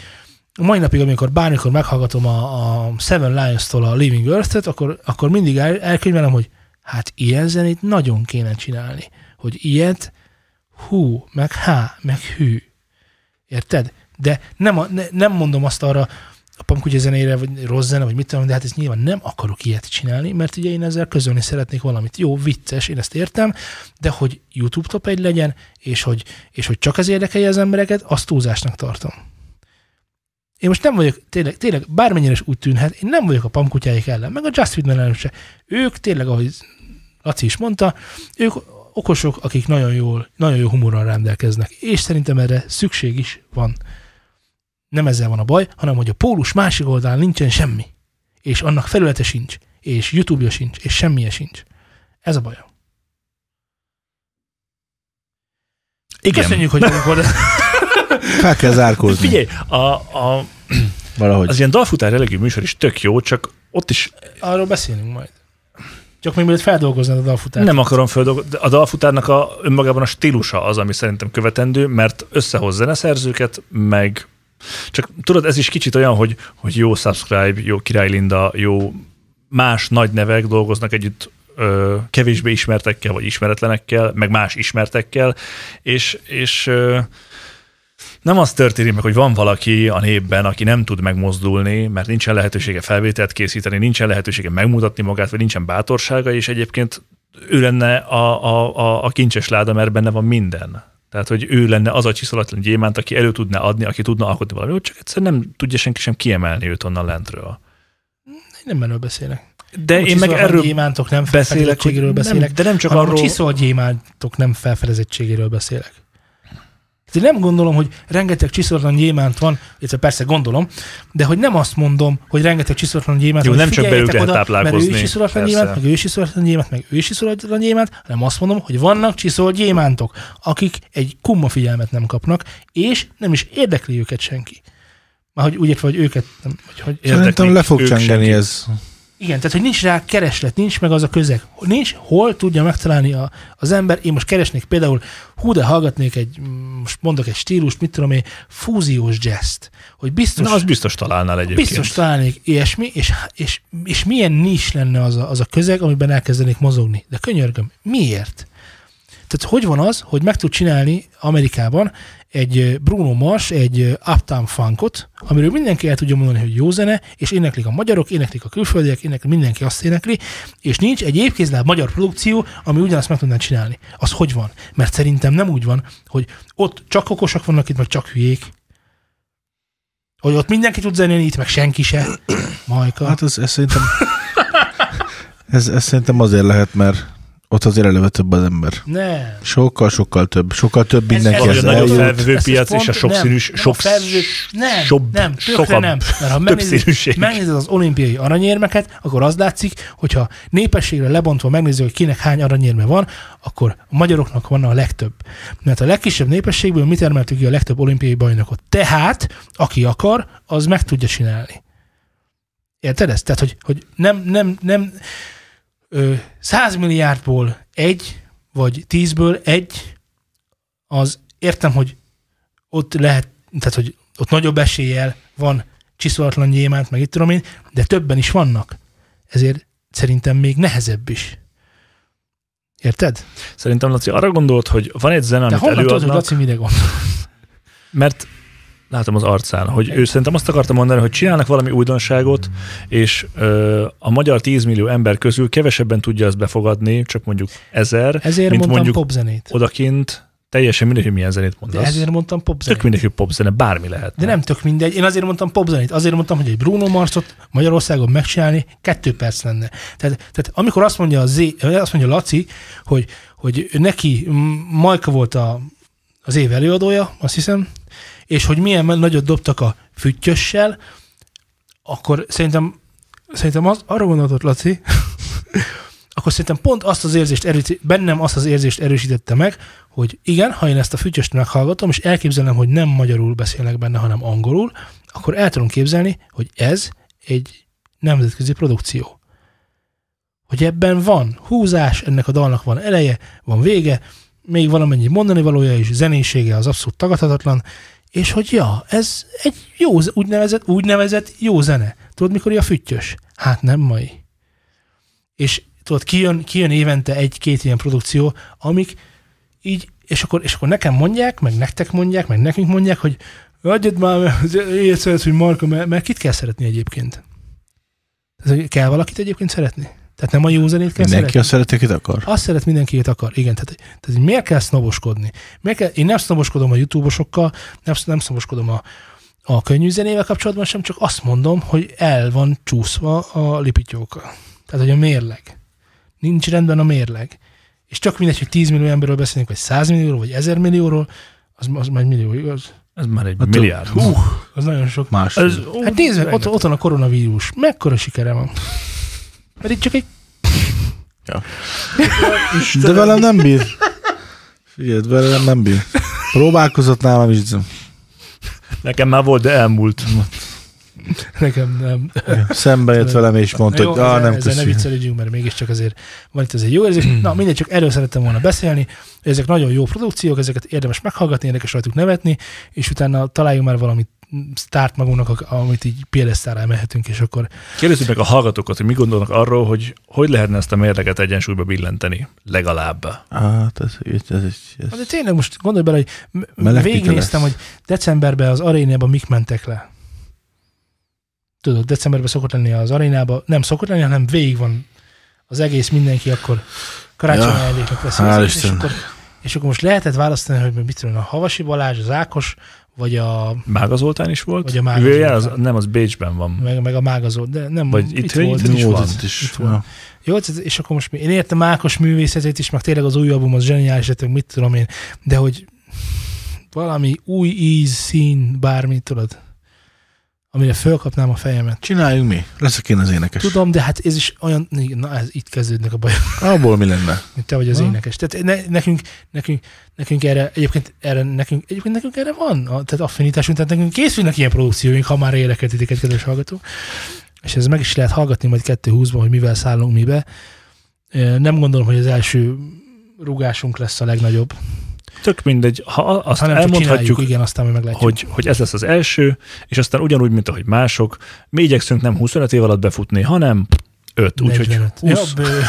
mai napig, amikor bármikor meghallgatom a, a Seven Lions-tól a Living Earth-et, akkor, akkor mindig el, elkönyvelem, hogy hát ilyen zenét nagyon kéne csinálni. Hogy ilyet hú, meg há, meg hű. Érted? De nem, a, ne, nem mondom azt arra a pamkutya zenére, vagy rossz zene, vagy mit tudom, de hát ezt nyilván nem akarok ilyet csinálni, mert ugye én ezzel közölni szeretnék valamit. Jó, vicces, én ezt értem, de hogy YouTube top egy legyen, és hogy, és hogy csak ez érdekelje az embereket, azt túlzásnak tartom. Én most nem vagyok, tényleg, tényleg bármennyire is úgy tűnhet, én nem vagyok a pamkutyáik ellen, meg a Just Friedman ellen se. Ők tényleg, ahogy Laci is mondta, ők okosok, akik nagyon jól, nagyon jó humorral rendelkeznek, és szerintem erre szükség is van. Nem ezzel van a baj, hanem hogy a pólus másik oldalán nincsen semmi, és annak felülete sincs, és YouTube-ja sincs, és semmije sincs. Ez a bajom. Igen. Köszönjük, hogy vagyunk oda. <laughs> Fel kell zárkózni. Figyelj, a, a, <clears throat> Valahogy. az ilyen dalfutár jellegű műsor is tök jó, csak ott is Arról beszélünk majd. Csak még mielőtt feldolgoznod a dalfutárt. nem akarom földolgozni. A dalfutárnak a, önmagában a stílusa az, ami szerintem követendő, mert összehoz zeneszerzőket, meg csak tudod, ez is kicsit olyan, hogy, hogy jó Subscribe, jó Király Linda, jó más nagy nevek dolgoznak együtt ö, kevésbé ismertekkel, vagy ismeretlenekkel, meg más ismertekkel, és, és ö, nem az történik meg, hogy van valaki a népben, aki nem tud megmozdulni, mert nincsen lehetősége felvételt készíteni, nincsen lehetősége megmutatni magát, vagy nincsen bátorsága, és egyébként ő lenne a, a, a, a kincses láda, mert benne van minden. Tehát, hogy ő lenne az a csiszolatlan gyémánt, aki elő tudná adni, aki tudna alkotni valami, csak egyszerűen nem tudja senki sem kiemelni őt onnan lentről. Nem erről beszélek. De én meg erről gyémántok nem beszélek, beszélek, nem, de nem csak arról, a csiszolt gyémántok nem felfedezettségéről beszélek. Én nem gondolom, hogy rengeteg csiszolatlan gyémánt van, illetve persze gondolom, de hogy nem azt mondom, hogy rengeteg csiszolatlan gyémánt van, nem csak lehet oda, Mert ő táplálkozni, is csiszolatlan gyémánt, meg ő is csiszolatlan gyémánt, meg ő is csiszolatlan gyémánt, hanem azt mondom, hogy vannak csiszolt gyémántok, akik egy kumma figyelmet nem kapnak, és nem is érdekli őket senki. Már hogy úgy értve, hogy őket nem, vagy hogy Szerintem le fog csengeni ez. Igen, tehát hogy nincs rá kereslet, nincs meg az a közeg. Nincs, hol tudja megtalálni a, az ember. Én most keresnék például, hú, de hallgatnék egy, mm, most mondok egy stílust, mit tudom én, fúziós jazzt. Hogy biztos, Na, az biztos találnál egyébként. biztos találnék ilyesmi, és, és, és milyen nis lenne az a, az a közeg, amiben elkezdenék mozogni. De könyörgöm, miért? Tehát hogy van az, hogy meg tud csinálni Amerikában egy Bruno Mars, egy Uptown Funkot, amiről mindenki el tudja mondani, hogy jó zene, és éneklik a magyarok, éneklik a külföldiek, éneklik, mindenki azt énekli, és nincs egy évkézláb magyar produkció, ami ugyanazt meg tudná csinálni. Az hogy van? Mert szerintem nem úgy van, hogy ott csak okosak vannak itt, meg csak hülyék. Hogy ott mindenki tud zenélni, itt meg senki se. Majka. Hát ez, ez szerintem... <laughs> ez, ez szerintem azért lehet, mert ott azért eleve több az ember. nem. Sokkal, sokkal több. Sokkal több mindenki a ez nagyobb eljut. felvevő Ezt piac most és a sokszínűs, nem, nem sok, a nem, sobb, nem, tökre sokabb, nem. Mert ha megnézed, megnézed az olimpiai aranyérmeket, akkor az látszik, hogyha népességre lebontva megnézzük, hogy kinek hány aranyérme van, akkor a magyaroknak van a legtöbb. Mert a legkisebb népességből mi termeltük ki a legtöbb olimpiai bajnokot. Tehát, aki akar, az meg tudja csinálni. Érted ezt? Tehát, hogy, hogy nem, nem, nem 100 milliárdból egy, vagy tízből egy, az értem, hogy ott lehet, tehát, hogy ott nagyobb eséllyel van csiszolatlan gyémánt, meg itt tudom én, de többen is vannak. Ezért szerintem még nehezebb is. Érted? Szerintem Laci arra gondolt, hogy van egy zene, De amit honnan tudod, hogy előadnak, Laci mire gondol? mert látom az arcán, hogy ő szerintem azt akarta mondani, hogy csinálnak valami újdonságot, és ö, a magyar 10 millió ember közül kevesebben tudja ezt befogadni, csak mondjuk ezer, Ezért mint mondtam mondjuk popzenét. odakint, teljesen mindegy, hogy milyen zenét De mondasz. ezért mondtam popzenét. Tök mindegy, hogy popzene, bármi lehet. De nem tök mindegy. Én azért mondtam popzenét. Azért mondtam, hogy egy Bruno Marsot Magyarországon megcsinálni kettő perc lenne. Tehát, tehát amikor azt mondja, a Z, azt mondja Laci, hogy, hogy neki Majka volt a, az év előadója, azt hiszem, és hogy milyen nagyot dobtak a füttyössel, akkor szerintem, szerintem az, arra gondoltott Laci, <laughs> akkor szerintem pont azt az érzést erősít, bennem azt az érzést erősítette meg, hogy igen, ha én ezt a fütyöst meghallgatom, és elképzelem, hogy nem magyarul beszélnek benne, hanem angolul, akkor el tudom képzelni, hogy ez egy nemzetközi produkció. Hogy ebben van húzás, ennek a dalnak van eleje, van vége, még valamennyi mondani valója és zenésége az abszolút tagadhatatlan, És hogy ja, ez egy jó, úgynevezett, úgynevezett jó zene. Tudod, mikor a füttyös? Hát nem mai. És tudod, kijön, kijön évente egy-két ilyen produkció, amik így, és akkor, és akkor nekem mondják, meg nektek mondják, meg nekünk mondják, hogy adjad már, szeretsz, hogy Marka, mert, mert kit kell szeretni egyébként? Ez, kell valakit egyébként szeretni? Tehát nem a jó zenét kell Mindenki szeretni? azt szereti, akit akar. Azt szeret mindenki, akit akar. Igen, tehát, tehát miért kell sznoboskodni? Miért kell, én nem sznoboskodom a youtube-osokkal, nem, nem sznoboskodom a, a könnyű zenével kapcsolatban sem, csak azt mondom, hogy el van csúszva a lipityóka. Tehát, hogy a mérleg. Nincs rendben a mérleg. És csak mindegy, hogy 10 millió emberről beszélünk, vagy 100 millióról, vagy 1000 millióról, az, az már egy millió, igaz? Ez már egy Hát, milliárd. hú, Az nagyon sok. Más. Ez, Hát nézd meg, ott, ott van a koronavírus. Mekkora sikere van? Mert itt csak egy De velem nem bír. Figyelj, velem nem bír. Próbálkozott nálam is. Nekem már volt, de elmúlt. nekem nem. Szembe jött velem és mondta, Jó, hogy ah, nem ezzel ne viccelődjünk, mert mégiscsak azért van itt azért jó érzés. Na, mindegy, csak erről szerettem volna beszélni. Ezek nagyon jó produkciók, ezeket érdemes meghallgatni, érdekes rajtuk nevetni, és utána találjunk már valamit sztárt magunknak, amit így piedesztára emelhetünk, és akkor Kérdezzük meg a hallgatókat, hogy mi gondolnak arról, hogy hogy lehetne ezt a mérleget egyensúlyba billenteni. Legalább. Hát, ez, ez, ez, ez, de tényleg most gondolj bele, hogy végignéztem, lesz. hogy decemberben az arénában mik mentek le. Tudod, decemberben szokott lenni az arénában, nem szokott lenni, hanem végig van az egész mindenki akkor karácsony Ja, hál' az- és, akkor, és akkor most lehetett választani, hogy mit tudom, a Havasi Balázs, az Ákos, vagy a, Mága Zoltán is volt? Vagy a Mága jár, az, Zoltán. nem, az Bécsben van. meg, meg a Mágazó, de nem, Vagy itt- volt. itt is Jó, van. itt is. Itt van. Ja. Jó, tehát- és akkor most mi, én értem Ákos művészetét is, meg tényleg az új album az zseniális, tehát mit tudom én, de hogy valami új íz, szín, bármit, tudod, amire fölkapnám a fejemet. Csináljunk mi? Leszek én az énekes. Tudom, de hát ez is olyan, na ez itt kezdődnek a bajok, Abból mi lenne? mint te vagy az Ha? énekes. Tehát ne, nekünk, nekünk, nekünk erre, egyébként erre, nekünk, egyébként nekünk erre van, a- tehát affinitásunk, tehát nekünk készülnek ilyen produkcióink, ha már érdekel titeket, kedves hallgató. És ez meg is lehet hallgatni majd 2.20-ban, hogy mivel szállunk mibe. Nem gondolom, hogy az első rugásunk lesz a legnagyobb, Tök mindegy, ha azt hanem elmondhatjuk, igen, aztán mi meglátjuk. hogy, hogy ez lesz az első, és aztán ugyanúgy, mint ahogy mások, mi igyekszünk nem 25 év alatt befutni, hanem 5. Úgyhogy 45. 20, Ja, bő,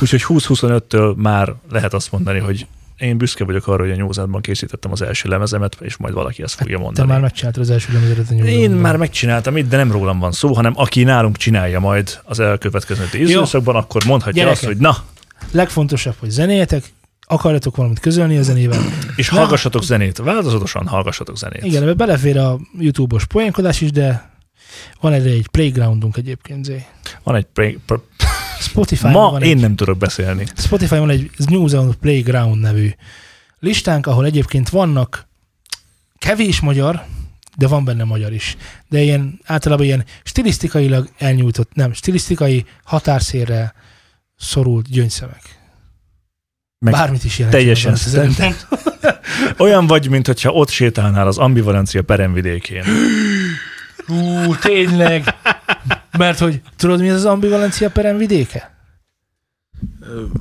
úgyhogy 20-25-től már lehet azt mondani, hogy én büszke vagyok arra, hogy a nyúzádban készítettem az első lemezemet, és majd valaki ezt fogja te mondani. már megcsináltad az első lemezeret a nyugodtan. Én már megcsináltam itt, de nem rólam van szó, hanem aki nálunk csinálja majd az elkövetkező időszakban, akkor mondhatja Gyerekek. azt, hogy na, Legfontosabb, hogy zenéljetek, akarjatok valamit közölni a zenével. és Na. hallgassatok zenét, változatosan hallgassatok zenét. Igen, ebbe belefér a YouTube-os poénkodás is, de van erre egy playgroundunk egyébként. Zé. Van egy pre- Spotify-on Ma van én egy, nem tudok beszélni. Spotify van egy New Zealand Playground nevű listánk, ahol egyébként vannak kevés magyar, de van benne magyar is. De ilyen, általában ilyen stilisztikailag elnyújtott, nem, stilisztikai határszérre szorult gyöngyszemek. Meg Bármit is jelent. teljesen szerintem. <laughs> Olyan vagy, mintha ott sétálnál az ambivalencia peremvidékén. <gasps> Ú, tényleg. Mert hogy tudod, mi az ambivalencia perem vidéke?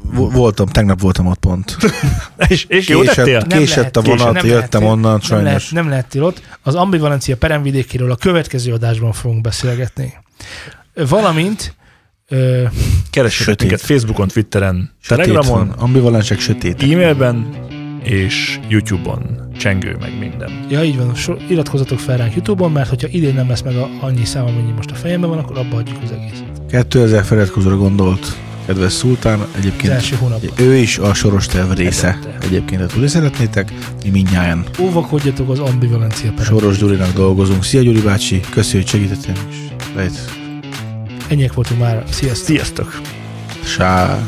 Vo- Voltam, tegnap voltam ott pont. <laughs> és, és jó tettél? Késett, késett a vonat, nem jöttem lehettél. onnan, Nem, sajnos. lehet, nem lehettél ott. Az ambivalencia peremvidékéről a következő adásban fogunk beszélgetni. Valamint Keressetek Sötét. minket Facebookon, Twitteren, Sötét Telegramon, van, ambivalensek sötét. e-mailben és YouTube-on. Csengő meg minden. ja, így van, so, iratkozzatok fel ránk YouTube-on, mert hogyha idén nem lesz meg a, annyi szám, amennyi most a fejemben van, akkor abba adjuk az egész. 2000 feliratkozóra gondolt kedves szultán, Az egyébként első hónapban. ő is a soros terv része. Elette. Egyébként, ha tudni szeretnétek, mi mindnyáján Óvakodjatok az ambivalencia perem. Soros Gyurinak dolgozunk. Szia Gyuri bácsi, köszi, hogy segítettél is. Lejt. Ennyiek voltunk már. Sziasztok! Sziasztok! Sá.